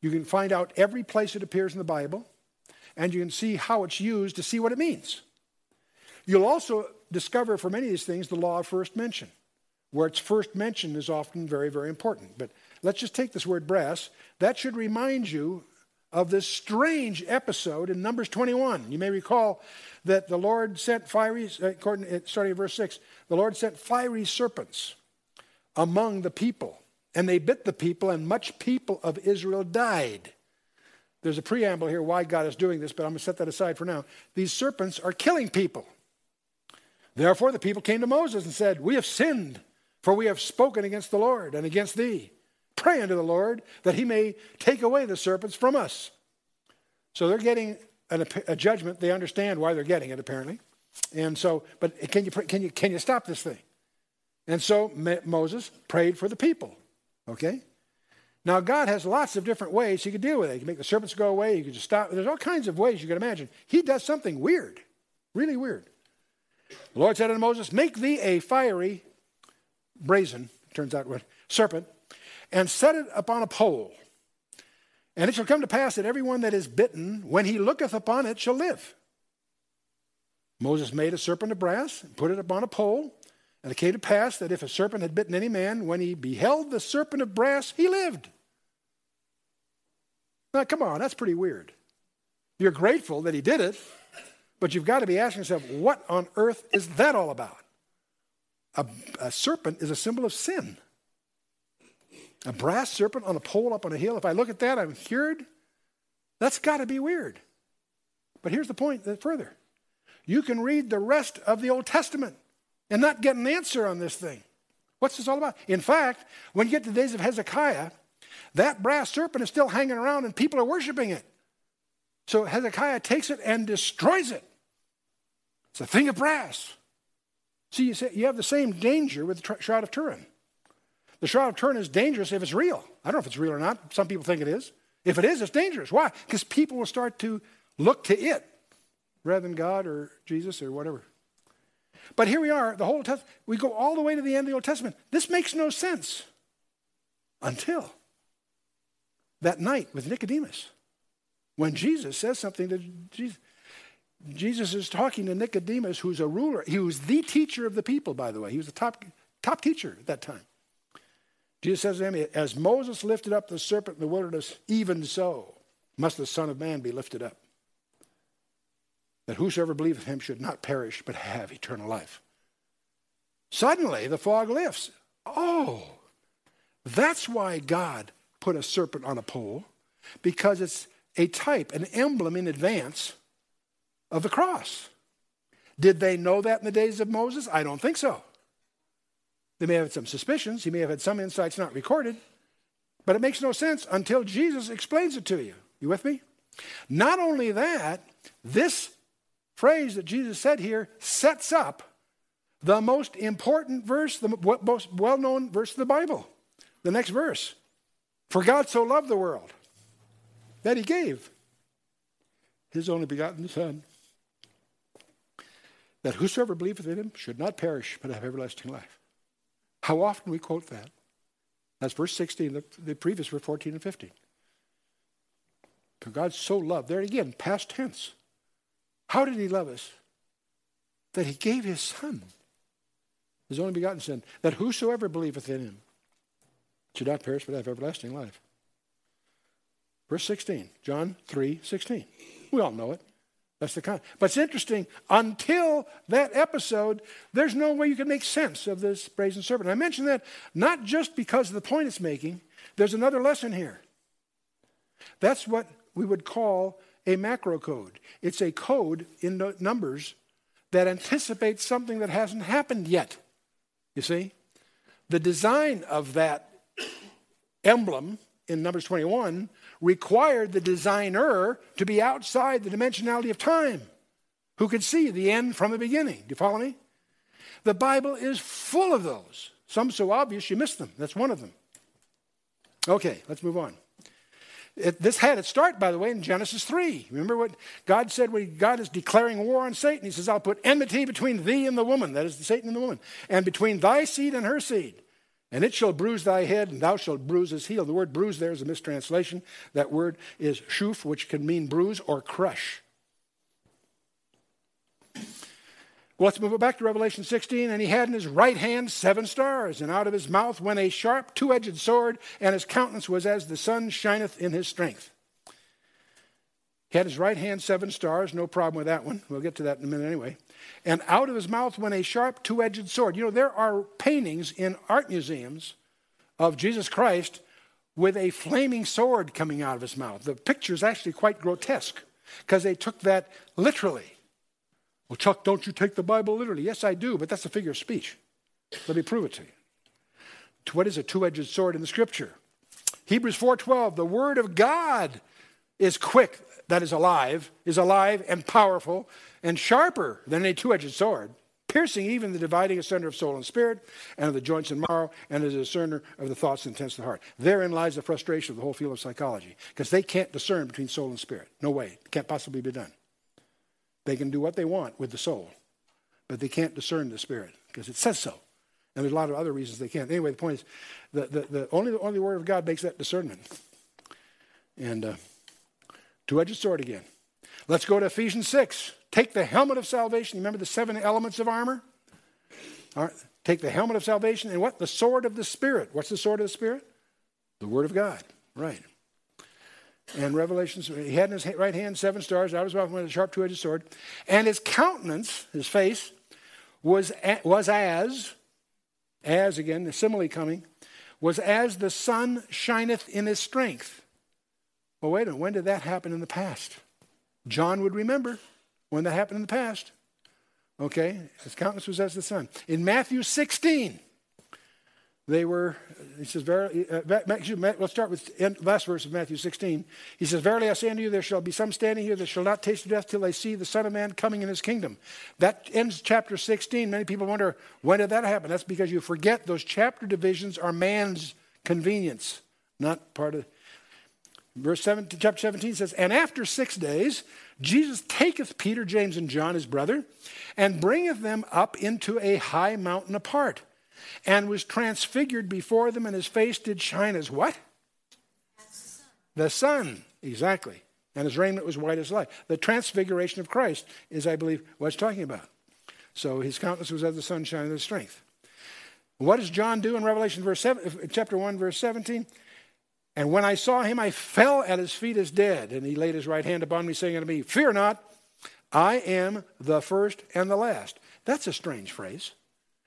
you can find out every place it appears in the Bible and you can see how it's used to see what it means. You'll also discover for many of these things the law of first mention. Where it's first mentioned is often very, very important. But let's just take this word brass. That should remind you of this strange episode in Numbers 21. You may recall that the Lord sent fiery, uh, according, starting at verse 6, the Lord sent fiery serpents among the people, and they bit the people, and much people of Israel died. There's a preamble here why God is doing this, but I'm going to set that aside for now. These serpents are killing people. Therefore, the people came to Moses and said, We have sinned, for we have spoken against the Lord and against thee. Pray unto the Lord that he may take away the serpents from us. So they're getting an, a judgment. They understand why they're getting it, apparently. And so, but can you, can you, can you stop this thing? And so Moses prayed for the people. Okay? Now, God has lots of different ways he could deal with it. He can make the serpents go away. He could just stop. There's all kinds of ways you can imagine. He does something weird, really weird. The Lord said unto Moses, Make thee a fiery, brazen, turns out serpent, and set it upon a pole. And it shall come to pass that everyone that is bitten, when he looketh upon it, shall live. Moses made a serpent of brass and put it upon a pole. And it came to pass that if a serpent had bitten any man, when he beheld the serpent of brass, he lived. Now, come on, that's pretty weird. You're grateful that he did it, but you've got to be asking yourself, what on earth is that all about? A, a serpent is a symbol of sin. A brass serpent on a pole up on a hill. If I look at that, I'm cured. That's got to be weird. But here's the point that further you can read the rest of the Old Testament and not get an answer on this thing. What's this all about? In fact, when you get to the days of Hezekiah, that brass serpent is still hanging around and people are worshiping it. So Hezekiah takes it and destroys it. It's a thing of brass. See, you, have the same danger with the Shroud of Turin. The Shroud of Turin is dangerous if it's real. I don't know if it's real or not. Some people think it is. If it is, it's dangerous. Why? Because people will start to look to it rather than God or Jesus or whatever. But here we are, the whole Testament, we go all the way to the end of the Old Testament. This makes no sense until that night with Nicodemus when Jesus says something to Jesus. Jesus is talking to Nicodemus, who's a ruler. He was the teacher of the people, by the way. He was the top, top teacher at that time. Jesus says to him, As Moses lifted up the serpent in the wilderness, even so must the Son of Man be lifted up that whosoever believeth him should not perish, but have eternal life. Suddenly, the fog lifts. Oh, that's why God put a serpent on a pole, because it's a type, an emblem in advance of the cross. Did they know that in the days of Moses? I don't think so. They may have had some suspicions, he may have had some insights not recorded, but it makes no sense until Jesus explains it to you. You with me? Not only that, this phrase that Jesus said here sets up the most important verse, the most well known verse of the Bible. The next verse For God so loved the world that he gave his only begotten Son, that whosoever believeth in him should not perish but have everlasting life. How often we quote that? That's verse 16, the, the previous were 14 and 15. For God so loved, there again, past tense. How did he love us? That he gave his son, his only begotten son, that whosoever believeth in him should not perish but have everlasting life. Verse 16, John 3 16. We all know it. That's the kind. But it's interesting, until that episode, there's no way you can make sense of this brazen serpent. I mention that not just because of the point it's making, there's another lesson here. That's what we would call a macro code. It's a code in numbers that anticipates something that hasn't happened yet. You see? The design of that emblem in Numbers 21 required the designer to be outside the dimensionality of time, who could see the end from the beginning. Do you follow me? The Bible is full of those. Some so obvious you miss them. That's one of them. Okay, let's move on. It, this had its start, by the way, in Genesis 3. Remember what God said when God is declaring war on Satan? He says, I'll put enmity between thee and the woman, that is, the Satan and the woman, and between thy seed and her seed. And it shall bruise thy head, and thou shalt bruise his heel. The word bruise there is a mistranslation. That word is shuf, which can mean bruise or crush. Well, let's move it back to Revelation 16. And he had in his right hand seven stars, and out of his mouth went a sharp two edged sword, and his countenance was as the sun shineth in his strength. He had his right hand seven stars, no problem with that one. We'll get to that in a minute anyway. And out of his mouth went a sharp two edged sword. You know, there are paintings in art museums of Jesus Christ with a flaming sword coming out of his mouth. The picture is actually quite grotesque because they took that literally. Well, Chuck, don't you take the Bible literally? Yes, I do, but that's a figure of speech. Let me prove it to you. What is a two-edged sword in the scripture? Hebrews 4:12, the word of God is quick, that is alive, is alive and powerful and sharper than a two-edged sword piercing even the dividing asunder of soul and spirit, and of the joints and marrow, and is a discerner of the thoughts and intents of the heart. Therein lies the frustration of the whole field of psychology, because they can't discern between soul and spirit. No way. It can't possibly be done. They can do what they want with the soul, but they can't discern the spirit, because it says so. And there's a lot of other reasons they can't. Anyway, the point is, the, the, the only, the only Word of God makes that discernment. And uh, two-edged sword again. Let's go to Ephesians 6. Take the helmet of salvation. Remember the seven elements of armor? All right. Take the helmet of salvation and what? The sword of the Spirit. What's the sword of the Spirit? The Word of God. Right. And Revelations, he had in his right hand seven stars, of his mouth went a sharp two edged sword. And his countenance, his face, was, was as, as again, the simile coming, was as the sun shineth in his strength. Well, wait a minute, when did that happen in the past? John would remember when that happened in the past. Okay, his countenance was as the sun. In Matthew 16, they were, he says, Verily, uh, let's start with the last verse of Matthew 16. He says, Verily I say unto you, there shall be some standing here that shall not taste of death till they see the Son of Man coming in his kingdom. That ends chapter 16. Many people wonder, when did that happen? That's because you forget those chapter divisions are man's convenience, not part of. Verse 7, chapter 17 says, And after six days, Jesus taketh Peter, James, and John, his brother, and bringeth them up into a high mountain apart, and was transfigured before them, and his face did shine as what? The sun, exactly. And his raiment was white as light. The transfiguration of Christ is, I believe, what it's talking about. So his countenance was as the sunshine of his strength. What does John do in Revelation verse 7, chapter 1, verse 17? And when I saw him, I fell at his feet as dead. And he laid his right hand upon me, saying unto me, Fear not, I am the first and the last. That's a strange phrase.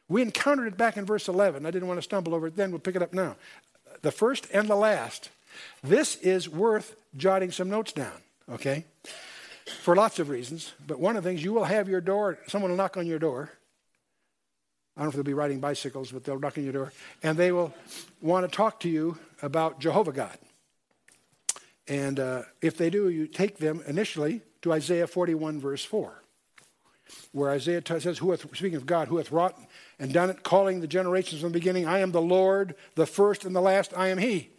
We encountered it back in verse 11. I didn't want to stumble over it then. We'll pick it up now. The first and the last. This is worth jotting some notes down, okay? For lots of reasons. But one of the things, you will have your door, someone will knock on your door. I don't know if they'll be riding bicycles, but they'll knock on your door. And they will want to talk to you about Jehovah God. And uh, if they do, you take them initially to Isaiah 41, verse 4, where Isaiah says, who hath, speaking of God, who hath wrought and done it, calling the generations from the beginning, I am the Lord, the first and the last, I am He.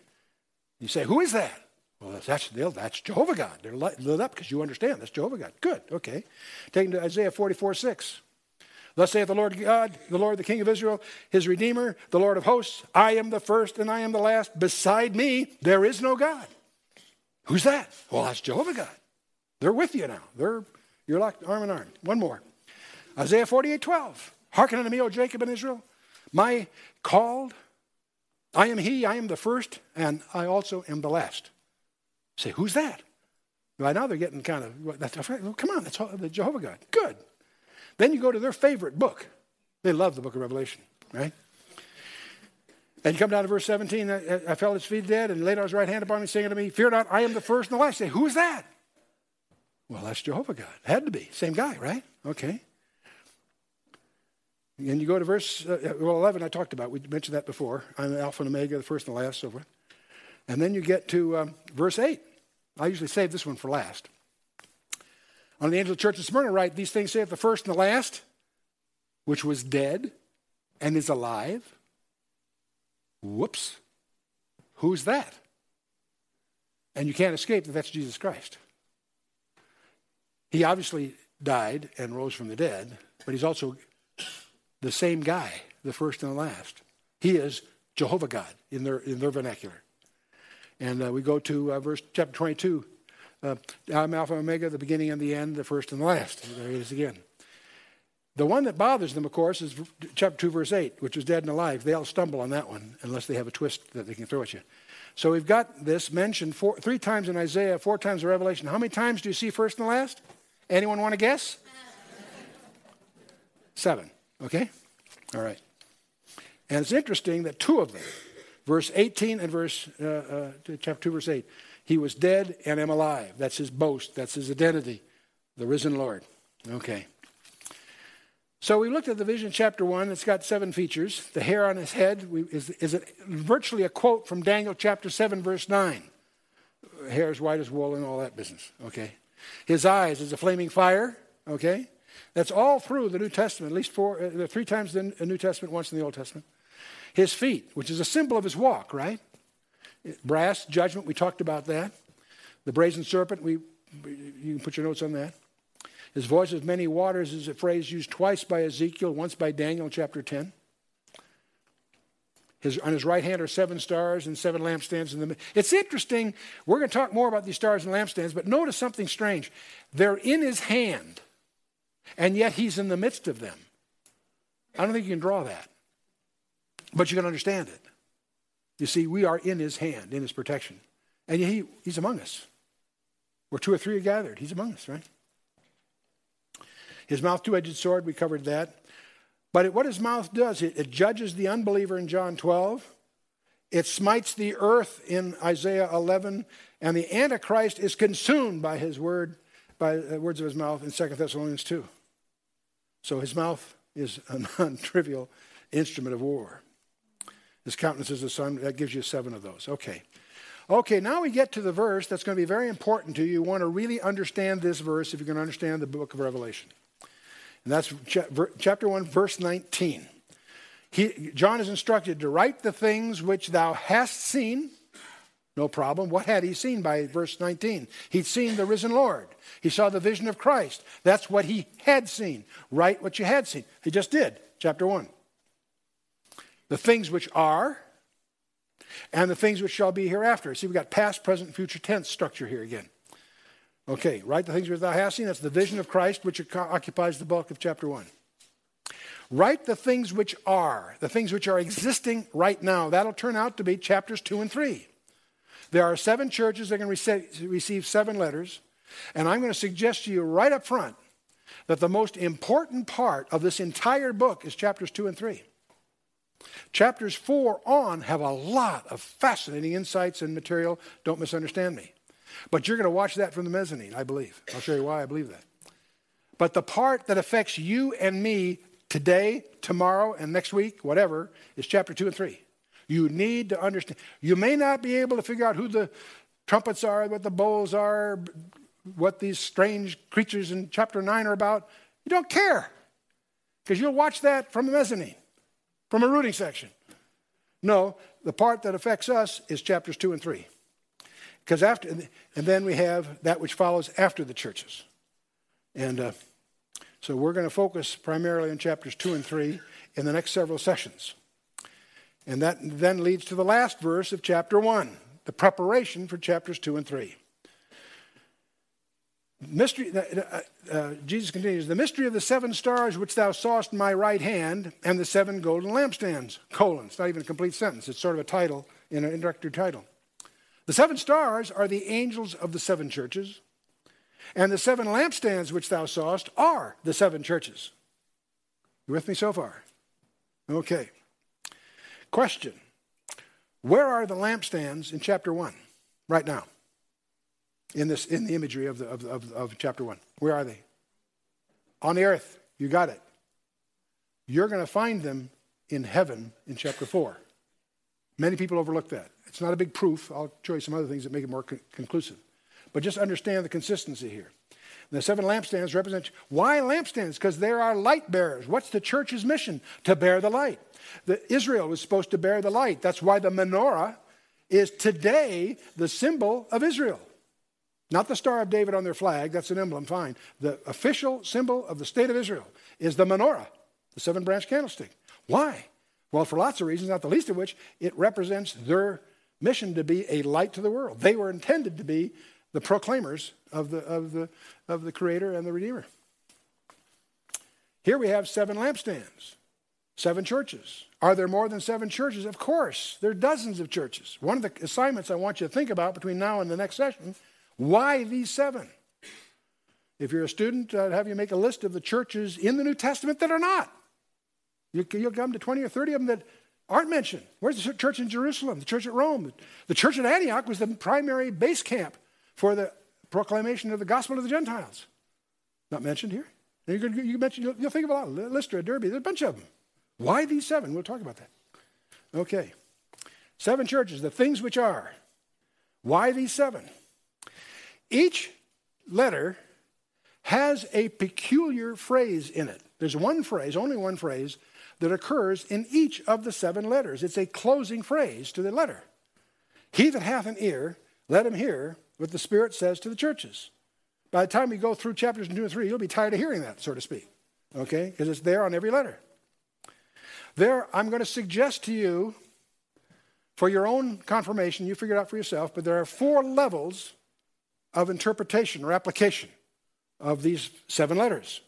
You say, who is that? Well, that's, that's Jehovah God. They're lit up because you understand that's Jehovah God. Good, okay. Taken to Isaiah 44, 6. Thus saith the Lord God, the Lord, the King of Israel, his Redeemer, the Lord of hosts I am the first and I am the last. Beside me, there is no God. Who's that? Well, that's Jehovah God. They're with you now. They're, you're locked arm in arm. One more. Isaiah 48 12. Hearken unto me, O Jacob and Israel. My called, I am he, I am the first, and I also am the last. Say, who's that? Right now they're getting kind of, that's, well, come on, that's the Jehovah God. Good. Then you go to their favorite book. They love the book of Revelation, right? And you come down to verse 17. I, fell at his feet dead and laid on his right hand upon me, saying to me, Fear not, I am the first and the last. say, Who is that? Well, that's Jehovah God. Had to be. Same guy, right? Okay. And you go to verse uh, well, 11, I talked about. We mentioned that before. I'm Alpha and Omega, the first and the last, so forth. And then you get to um, verse 8. I usually save this one for last. On the angel of the church of Smyrna, write, These things saith the first and the last, which was dead and is alive. Whoops. Who's that? And you can't escape that that's Jesus Christ. He obviously died and rose from the dead, but he's also the same guy, the first and the last. He is Jehovah God in their, in their vernacular. And uh, we go to uh, verse chapter 22. Uh, I'm Alpha and Omega, the beginning and the end, the first and the last. There it is again. The one that bothers them, of course, is chapter 2, verse 8, which is dead and alive. They all stumble on that one unless they have a twist that they can throw at you. So we've got this mentioned four, three times in Isaiah, four times in Revelation. How many times do you see first and last? Anyone want to guess? Seven. Okay? All right. And it's interesting that two of them, verse 18 and verse uh, uh, chapter 2, verse 8, he was dead and am alive. That's his boast. That's his identity, the risen Lord. Okay. So we looked at the vision chapter 1. It's got seven features. The hair on his head we, is, is virtually a quote from Daniel chapter 7, verse 9. Hair as white as wool and all that business. Okay. His eyes is a flaming fire. Okay. That's all through the New Testament, at least four, uh, three times in the New Testament, once in the Old Testament. His feet, which is a symbol of his walk, right? Brass, judgment, we talked about that. The brazen serpent, we, you can put your notes on that. His voice of many waters is a phrase used twice by Ezekiel, once by Daniel chapter 10. His, on his right hand are seven stars and seven lampstands in the middle. It's interesting. We're going to talk more about these stars and lampstands, but notice something strange. They're in his hand, and yet he's in the midst of them. I don't think you can draw that, but you can understand it. You see, we are in his hand, in his protection. And he, he's among us. Where two or three are gathered, he's among us, right? His mouth, two edged sword, we covered that. But what his mouth does, it, it judges the unbeliever in John 12, it smites the earth in Isaiah 11, and the Antichrist is consumed by his word, by the words of his mouth in 2 Thessalonians 2. So his mouth is a non *laughs* trivial instrument of war. His countenance is the sun. That gives you seven of those. Okay. Okay, now we get to the verse that's going to be very important to you. You want to really understand this verse if you're going to understand the book of Revelation. And that's chapter 1, verse 19. He, John is instructed to write the things which thou hast seen. No problem. What had he seen by verse 19? He'd seen the risen Lord. He saw the vision of Christ. That's what he had seen. Write what you had seen. He just did, chapter 1. The things which are, and the things which shall be hereafter. See, we've got past, present, future tense structure here again. Okay, write the things which thou hast seen. That's the vision of Christ, which occupies the bulk of chapter 1. Write the things which are, the things which are existing right now. That'll turn out to be chapters 2 and 3. There are seven churches that can receive seven letters. And I'm going to suggest to you right up front that the most important part of this entire book is chapters 2 and 3. Chapters 4 on have a lot of fascinating insights and material. Don't misunderstand me. But you're going to watch that from the mezzanine, I believe. I'll show you why I believe that. But the part that affects you and me today, tomorrow, and next week, whatever, is chapter 2 and 3. You need to understand. You may not be able to figure out who the trumpets are, what the bowls are, what these strange creatures in chapter 9 are about. You don't care because you'll watch that from the mezzanine, from a rooting section. No, the part that affects us is chapters 2 and 3. Because after, and then we have that which follows after the churches. And uh, so we're going to focus primarily on chapters 2 and 3 in the next several sessions. And that then leads to the last verse of chapter 1, the preparation for chapters 2 and 3. Mystery, uh, uh, Jesus continues, the mystery of the seven stars which thou sawest in my right hand and the seven golden lampstands, colon. It's not even a complete sentence. It's sort of a title in an introductory title. The seven stars are the angels of the seven churches, and the seven lampstands which thou sawest are the seven churches. You with me so far? Okay. Question Where are the lampstands in chapter 1 right now? In, this, in the imagery of, the, of, of, of chapter 1. Where are they? On the earth. You got it. You're going to find them in heaven in chapter 4. Many people overlook that. It's not a big proof. I'll show you some other things that make it more con- conclusive. But just understand the consistency here. The seven lampstands represent why lampstands? Because there are light bearers. What's the church's mission? To bear the light. The, Israel was supposed to bear the light. That's why the menorah is today the symbol of Israel. Not the Star of David on their flag, that's an emblem, fine. The official symbol of the state of Israel is the menorah, the seven branch candlestick. Why? Well, for lots of reasons, not the least of which, it represents their mission to be a light to the world. They were intended to be the proclaimers of the, of the, of the Creator and the Redeemer. Here we have seven lampstands, seven churches. Are there more than seven churches? Of course. There are dozens of churches. One of the assignments I want you to think about between now and the next session why these seven? If you're a student, I'd have you make a list of the churches in the New Testament that are not. You, will come to 20 or 30 of them that aren't mentioned. Where's the church in Jerusalem? The church at Rome? The church at Antioch was the primary base camp for the proclamation of the gospel to the Gentiles. Not mentioned here. You, can, you mention, you'll, you'll, think of a lot. Lystra, Derbe, there's a bunch of them. Why these seven? We'll talk about that. Okay. Seven churches, the things which are. Why these seven? Each letter has a peculiar phrase in it. There's one phrase, only one phrase, that occurs in each of the seven letters. It's a closing phrase to the letter. He that hath an ear, let him hear what the Spirit says to the churches. By the time we go through chapters 2 and 3, you'll be tired of hearing that, so to speak. Okay? Because it's there on every letter. There, I'm going to suggest to you, for your own confirmation, you figure it out for yourself, but there are four levels of interpretation or application of these seven letters.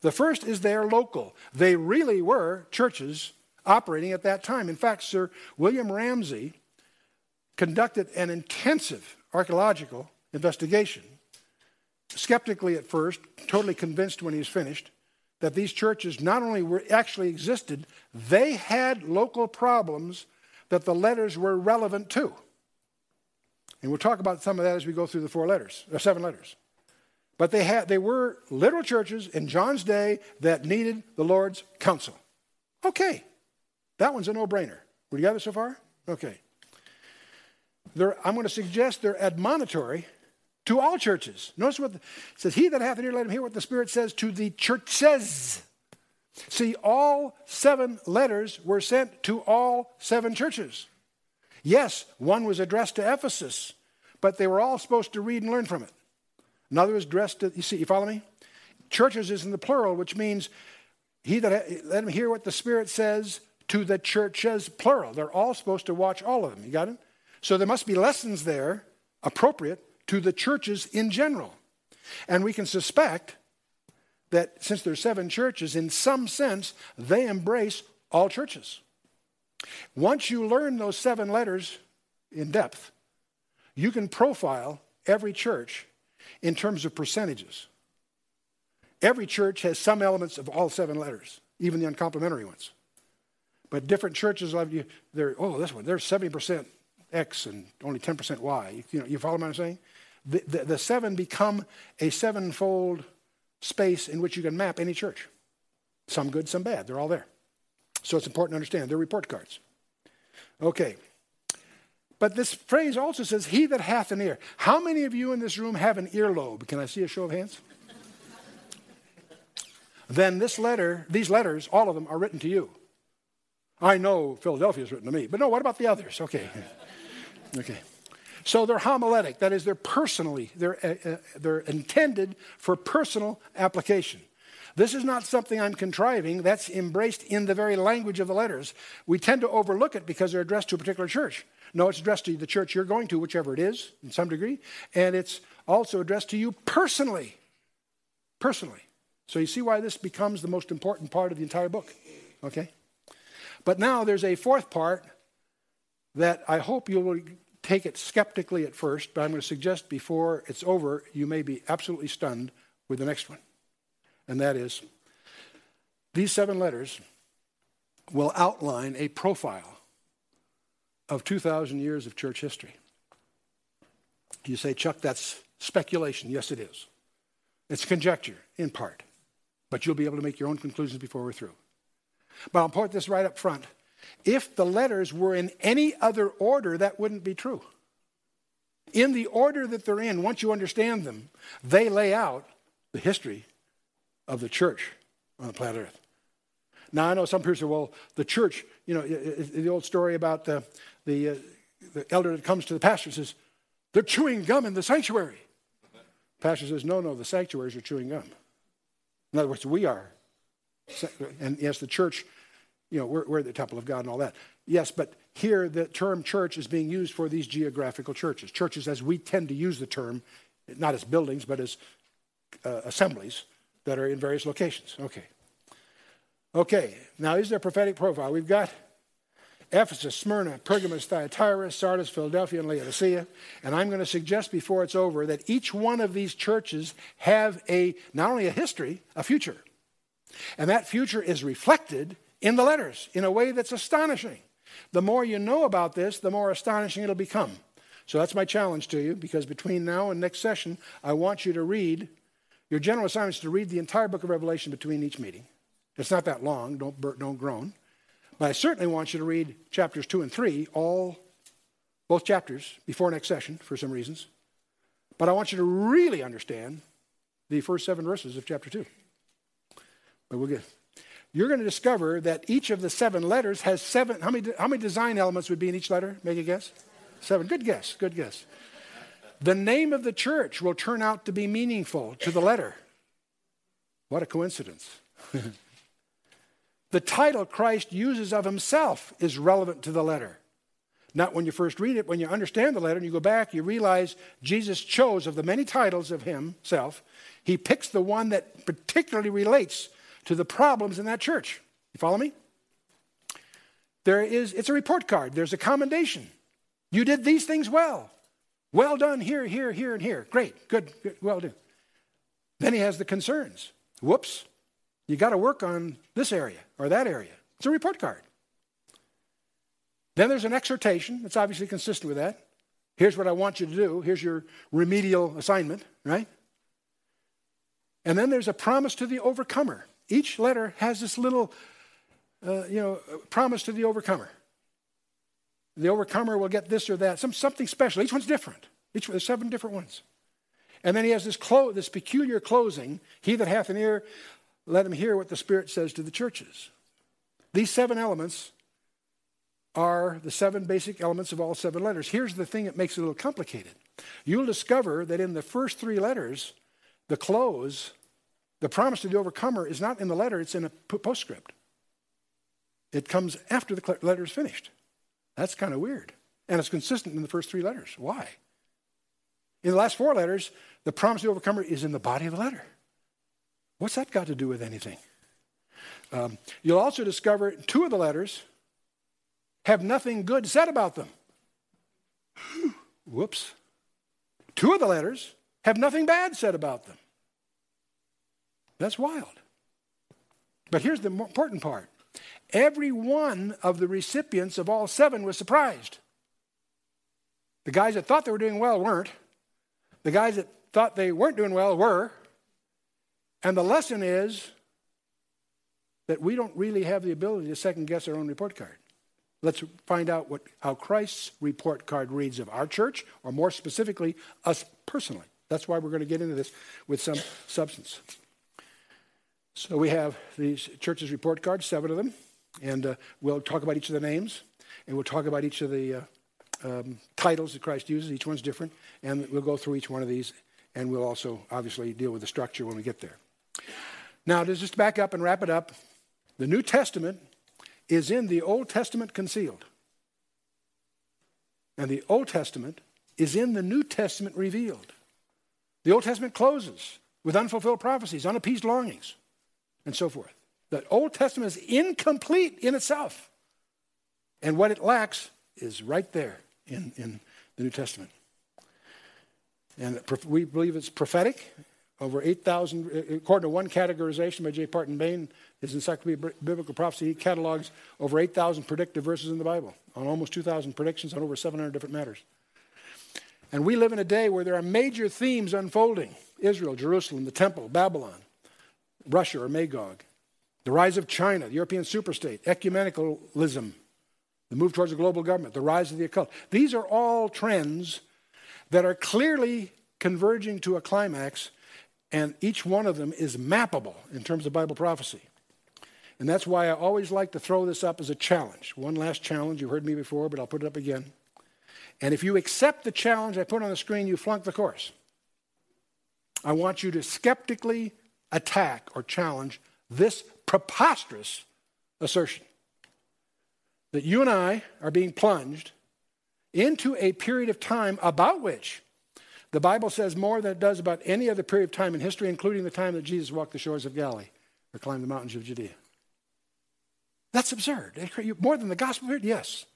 The first is they are local. They really were churches operating at that time. In fact, Sir William Ramsay conducted an intensive archaeological investigation, skeptically at first, totally convinced when he was finished, that these churches not only were actually existed, they had local problems that the letters were relevant to. And we'll talk about some of that as we go through the four letters, or seven letters. But they, had, they were literal churches in John's day that needed the Lord's counsel. Okay, that one's a no brainer. We together so far? Okay. They're, I'm going to suggest they're admonitory to all churches. Notice what the, it says, He that hath an ear, let him hear what the Spirit says to the churches. See, all seven letters were sent to all seven churches. Yes, one was addressed to Ephesus, but they were all supposed to read and learn from it. Another was addressed to, you see, you follow me? Churches is in the plural, which means he that let him hear what the Spirit says to the churches, plural. They're all supposed to watch all of them. You got it? So there must be lessons there appropriate to the churches in general. And we can suspect that since there's seven churches, in some sense, they embrace all churches. Once you learn those seven letters in depth, you can profile every church in terms of percentages. Every church has some elements of all seven letters, even the uncomplimentary ones. But different churches, they're, oh, this one, they're 70% X and only 10% Y. You, know, you follow what I'm saying? The, the, the seven become a sevenfold space in which you can map any church. Some good, some bad. They're all there. So it's important to understand. They're report cards. Okay. But this phrase also says, He that hath an ear. How many of you in this room have an earlobe? Can I see a show of hands? then this letter, these letters, all of them are written to you. I know Philadelphia is written to me, but no, what about the others? Okay. *laughs* Okay. So they're homiletic, that is, they're personally, they're, uh, uh, they're intended for personal application. This is not something I'm contriving, that's embraced in the very language of the letters. We tend to overlook it because they're addressed to a particular church. No, it's addressed to the church you're going to, whichever it is, in some degree, and it's also addressed to you personally. Personally. So you see why this becomes the most important part of the entire book. Okay? But now there's a fourth part that I hope you will take it skeptically at first, but I'm going to suggest before it's over, you may be absolutely stunned with the next one. And that is these seven letters will outline a profile of 2,000 years of church history. You say, Chuck, that's speculation. Yes, it is. It's conjecture, in part. But you'll be able to make your own conclusions before we're through. But I'll point this right up front. If the letters were in any other order, that wouldn't be true. In the order that they're in, once you understand them, they lay out the history of the church on the planet Earth. Now, I know some people say, well, the church, you know, the old story about the, the, uh, the elder that comes to the pastor says, they're chewing gum in the sanctuary. pastor says, no, no, the sanctuaries are chewing gum. In other words, we are. And yes, the church you know, we're, we're the temple of God and all that. Yes, but here the term church is being used for these geographical churches. Churches, as we tend to use the term, not as buildings, but as uh, assemblies that are in various locations. Okay. Okay, now is their prophetic profile. We've got Ephesus, Smyrna, Pergamos, Thyatira, Sardis, Philadelphia, and Laodicea. And I'm going to suggest before it's over that each one of these churches have a not only a history, a future. And that future is reflected in the letters in a way that's astonishing. The more you know about this, the more astonishing it'll become. So that's my challenge to you because between now and next session, I want you to read, your general assignment is to read the entire book of Revelation between each meeting. It's not that long, don't, don't groan. But I certainly want you to read chapters 2 and 3, all, both chapters, before next session for some reasons. But I want you to really understand the first seven verses of chapter 2. But we'll get. You're going to discover that each of the seven letters has seven. How many, how many design elements would be in each letter? Make a guess. Seven. Good guess. Good guess. The name of the church will turn out to be meaningful to the letter. What a coincidence. *laughs* the title Christ uses of himself is relevant to the letter. Not when you first read it, when you understand the letter and you go back, you realize Jesus chose of the many titles of himself, he picks the one that particularly relates to the problems in that church. You follow me? There is, it's a report card, there's a commendation. You did these things well. Well done here, here, here, and here. Great, good, good well done. Then he has the concerns. Whoops, you got to work on this area or that area. It's a report card. Then there's an exhortation that's obviously consistent with that. Here's what I want you to do. Here's your remedial assignment, right? And then there's a promise to the overcomer. Each letter has this little, uh, you know, promise to the overcomer. The overcomer will get this or that, some, something special. Each one's different. Each there's seven different ones. And then he has this, clo- this peculiar closing. He that hath an ear, let him hear what the Spirit says to the churches. These seven elements are the seven basic elements of all seven letters. Here's the thing that makes it a little complicated. You'll discover that in the first three letters, the close the promise to the overcomer is not in the letter, it's in a postscript. It comes after the letter is finished. That's kind of weird. And it's consistent in the first three letters. Why? In the last four letters, the promise to the overcomer is in the body of the letter. What's that got to do with anything? Um, you'll also discover two of the letters have nothing good said about them. *gasps* Whoops. Two of the letters have nothing bad said about them. That's wild. But here's the important part every one of the recipients of all seven was surprised. The guys that thought they were doing well weren't. The guys that thought they weren't doing well were. And the lesson is that we don't really have the ability to second guess our own report card. Let's find out what, how Christ's report card reads of our church, or more specifically, us personally. That's why we're going to get into this with some substance. So we have these churches report cards, seven of them, and uh, we'll talk about each of the names, and we'll talk about each of the uh, um, titles that Christ uses. Each one's different, and we'll go through each one of these, and we'll also obviously deal with the structure when we get there. Now, to just back up and wrap it up, the New Testament is in the Old Testament concealed, and the Old Testament is in the New Testament revealed. The Old Testament closes with unfulfilled prophecies, unappeased longings and so forth. The Old Testament is incomplete in itself. And what it lacks is right there in, in the New Testament. And we believe it's prophetic. Over 8,000, uh, uh, according to one categorization by J. Barton Payne, his Encyclopedia Biblical Prophecy, he catalogs over 8,000 predictive verses in the Bible on almost 2,000 predictions on over 700 different matters. And we live in a day where there are major themes unfolding Israel, Jerusalem, the temple, Babylon. Russia or Magog, the rise of China, the European superstate, ecumenicalism, the move towards a global government, the rise of the occult. These are all trends that are clearly converging to a climax, and each one of them is mappable in terms of Bible prophecy. And that's why I always like to throw this up as a challenge. One last challenge. You've heard me before, but I'll put it up again. And if you accept the challenge I put on the screen, you flunk the course. I want you to skeptically attack or challenge this preposterous assertion that you and I are being plunged into a period of time about which the Bible says more than it does about any other period of time in history, including the time that Jesus walked the shores of Galilee or climbed the mountains of Judea. That's absurd. More than the gospel period? Yes.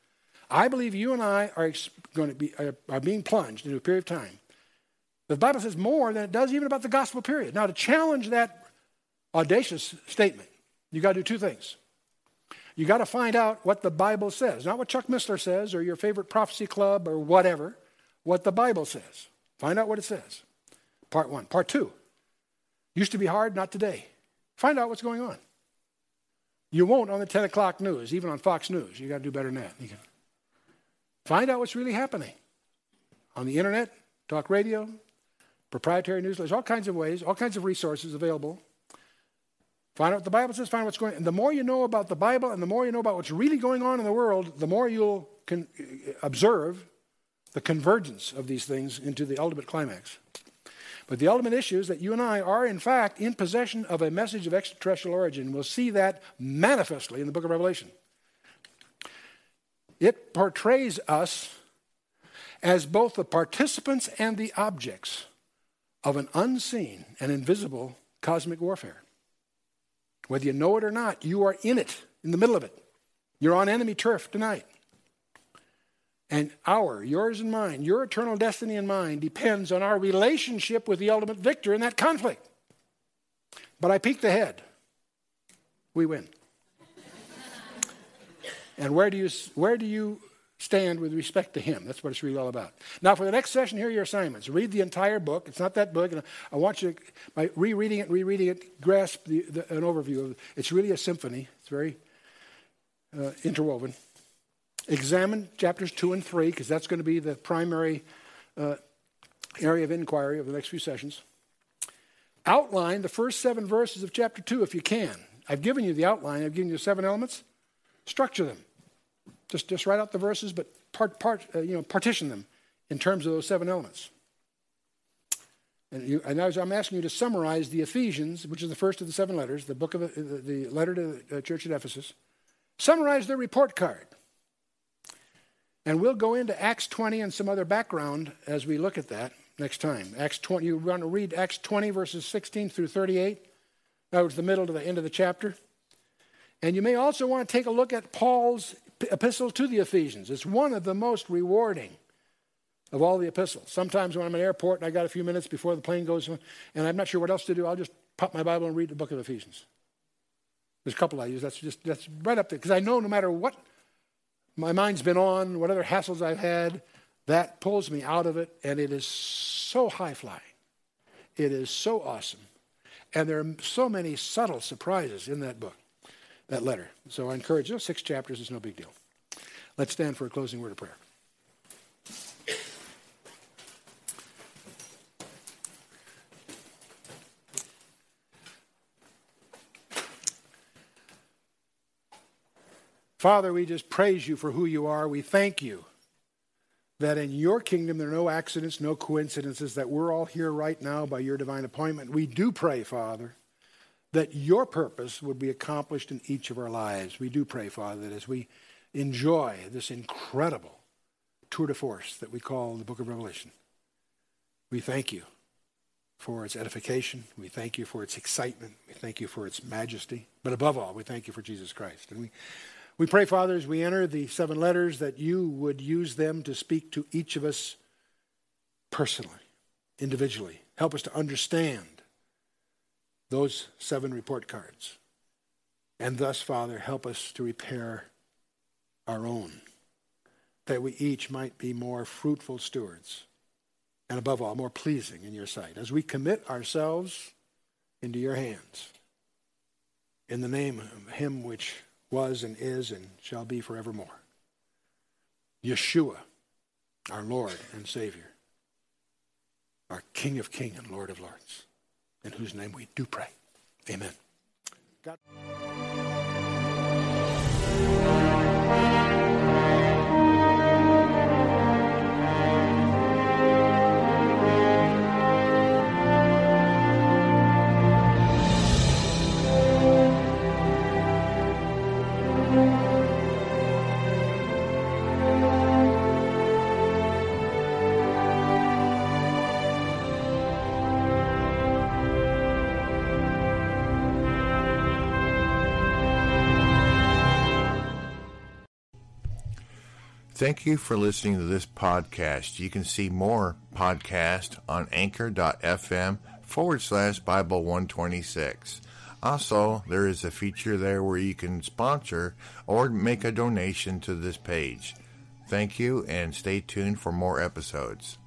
I believe you and I are going to be are, being plunged into a period of time. The Bible says more than it does even about the gospel period. Now, to challenge that audacious statement, you got to do two things. You got to find out what the Bible says, not what Chuck Missler says or your favorite prophecy club or whatever, what the Bible says. Find out what it says. Part one. Part two. Used to be hard, not today. Find out what's going on. You won't on the 10 o'clock news, even on Fox News. You got to do better than that. You can find out what's really happening on the internet, talk radio, proprietary newsletters, all kinds of ways, all kinds of resources available. Find out what the Bible says, find out what's going on. And the more you know about the Bible and the more you know about what's really going on in the world, the more you'll con- uh, observe the convergence of these things into the ultimate climax. But the ultimate issue is that you and I are, in fact, in possession of a message of extraterrestrial origin. We'll see that manifestly in the book of Revelation. It portrays us as both the participants and the objects of an unseen and invisible cosmic warfare. Whether you know it or not, you are in it, in the middle of it. You're on enemy turf tonight. And our, yours and mine, your eternal destiny and mine depends on our relationship with the ultimate victor in that conflict. But I peeked ahead. We win. and where do you where do you stand with respect to him? That's what it's really all about. Now, for the next session, here are your assignments. Read the entire book. It's not that book. I want you to, by rereading it, rereading it, grasp the, the, an overview of it. It's really a symphony. It's very uh, interwoven. Examine chapters 2 and 3, because that's going to be the primary uh, area of inquiry of the next few sessions. Outline the first seven verses of chapter 2 if you can. I've given you the outline, I've given you seven elements. Structure them. Just, just write out the verses, but part, part, uh, you know, partition them in terms of those seven elements. And, you, and I'm asking you to summarize the Ephesians, which is the first of the seven letters, the book of the, the letter to the church at Ephesus, summarize their report card. And we'll go into Acts 20 and some other background as we look at that next time. Acts 20, you want to read Acts 20, verses 16 through 38. That was the middle to the end of the chapter. And you may also want to take a look at Paul's epistle to the Ephesians. It's one of the most rewarding of all the epistles. Sometimes when I'm in an airport and I got a few minutes before the plane goes and I'm not sure what else to do, I'll just pop my Bible and read the book of Ephesians. There's a couple I use. That's just that's right up there because I know no matter what my mind's been on, what other hassles I've had, that pulls me out of it, and it is so high flying. It is so awesome. And there are so many subtle surprises in that book, that letter. So I encourage you, six chapters is no big deal. Let's stand for a closing word of prayer. Father, we just praise you for who you are. We thank you that in your kingdom there are no accidents, no coincidences, that we're all here right now by your divine appointment. We do pray, Father, that your purpose would be accomplished in each of our lives. We do pray, Father, that as we enjoy this incredible tour de force that we call the book of Revelation, we thank you for its edification. We thank you for its excitement. We thank you for its majesty. But above all, we thank you for Jesus Christ. And we we pray, Father, as we enter the seven letters, that you would use them to speak to each of us personally, individually. Help us to understand those seven report cards. And thus, Father, help us to repair our own, that we each might be more fruitful stewards, and above all, more pleasing in your sight, as we commit ourselves into your hands. In the name of him which was and is and shall be forevermore. Yeshua, our Lord and Savior, our King of Kings and Lord of Lords, in whose name we do pray. Amen. God. Thank you for listening to this podcast. You can see more podcast on anchor.fm forward slash Bible 126. Also, there is a feature there where you can sponsor or make a donation to this page. Thank you and stay tuned for more episodes.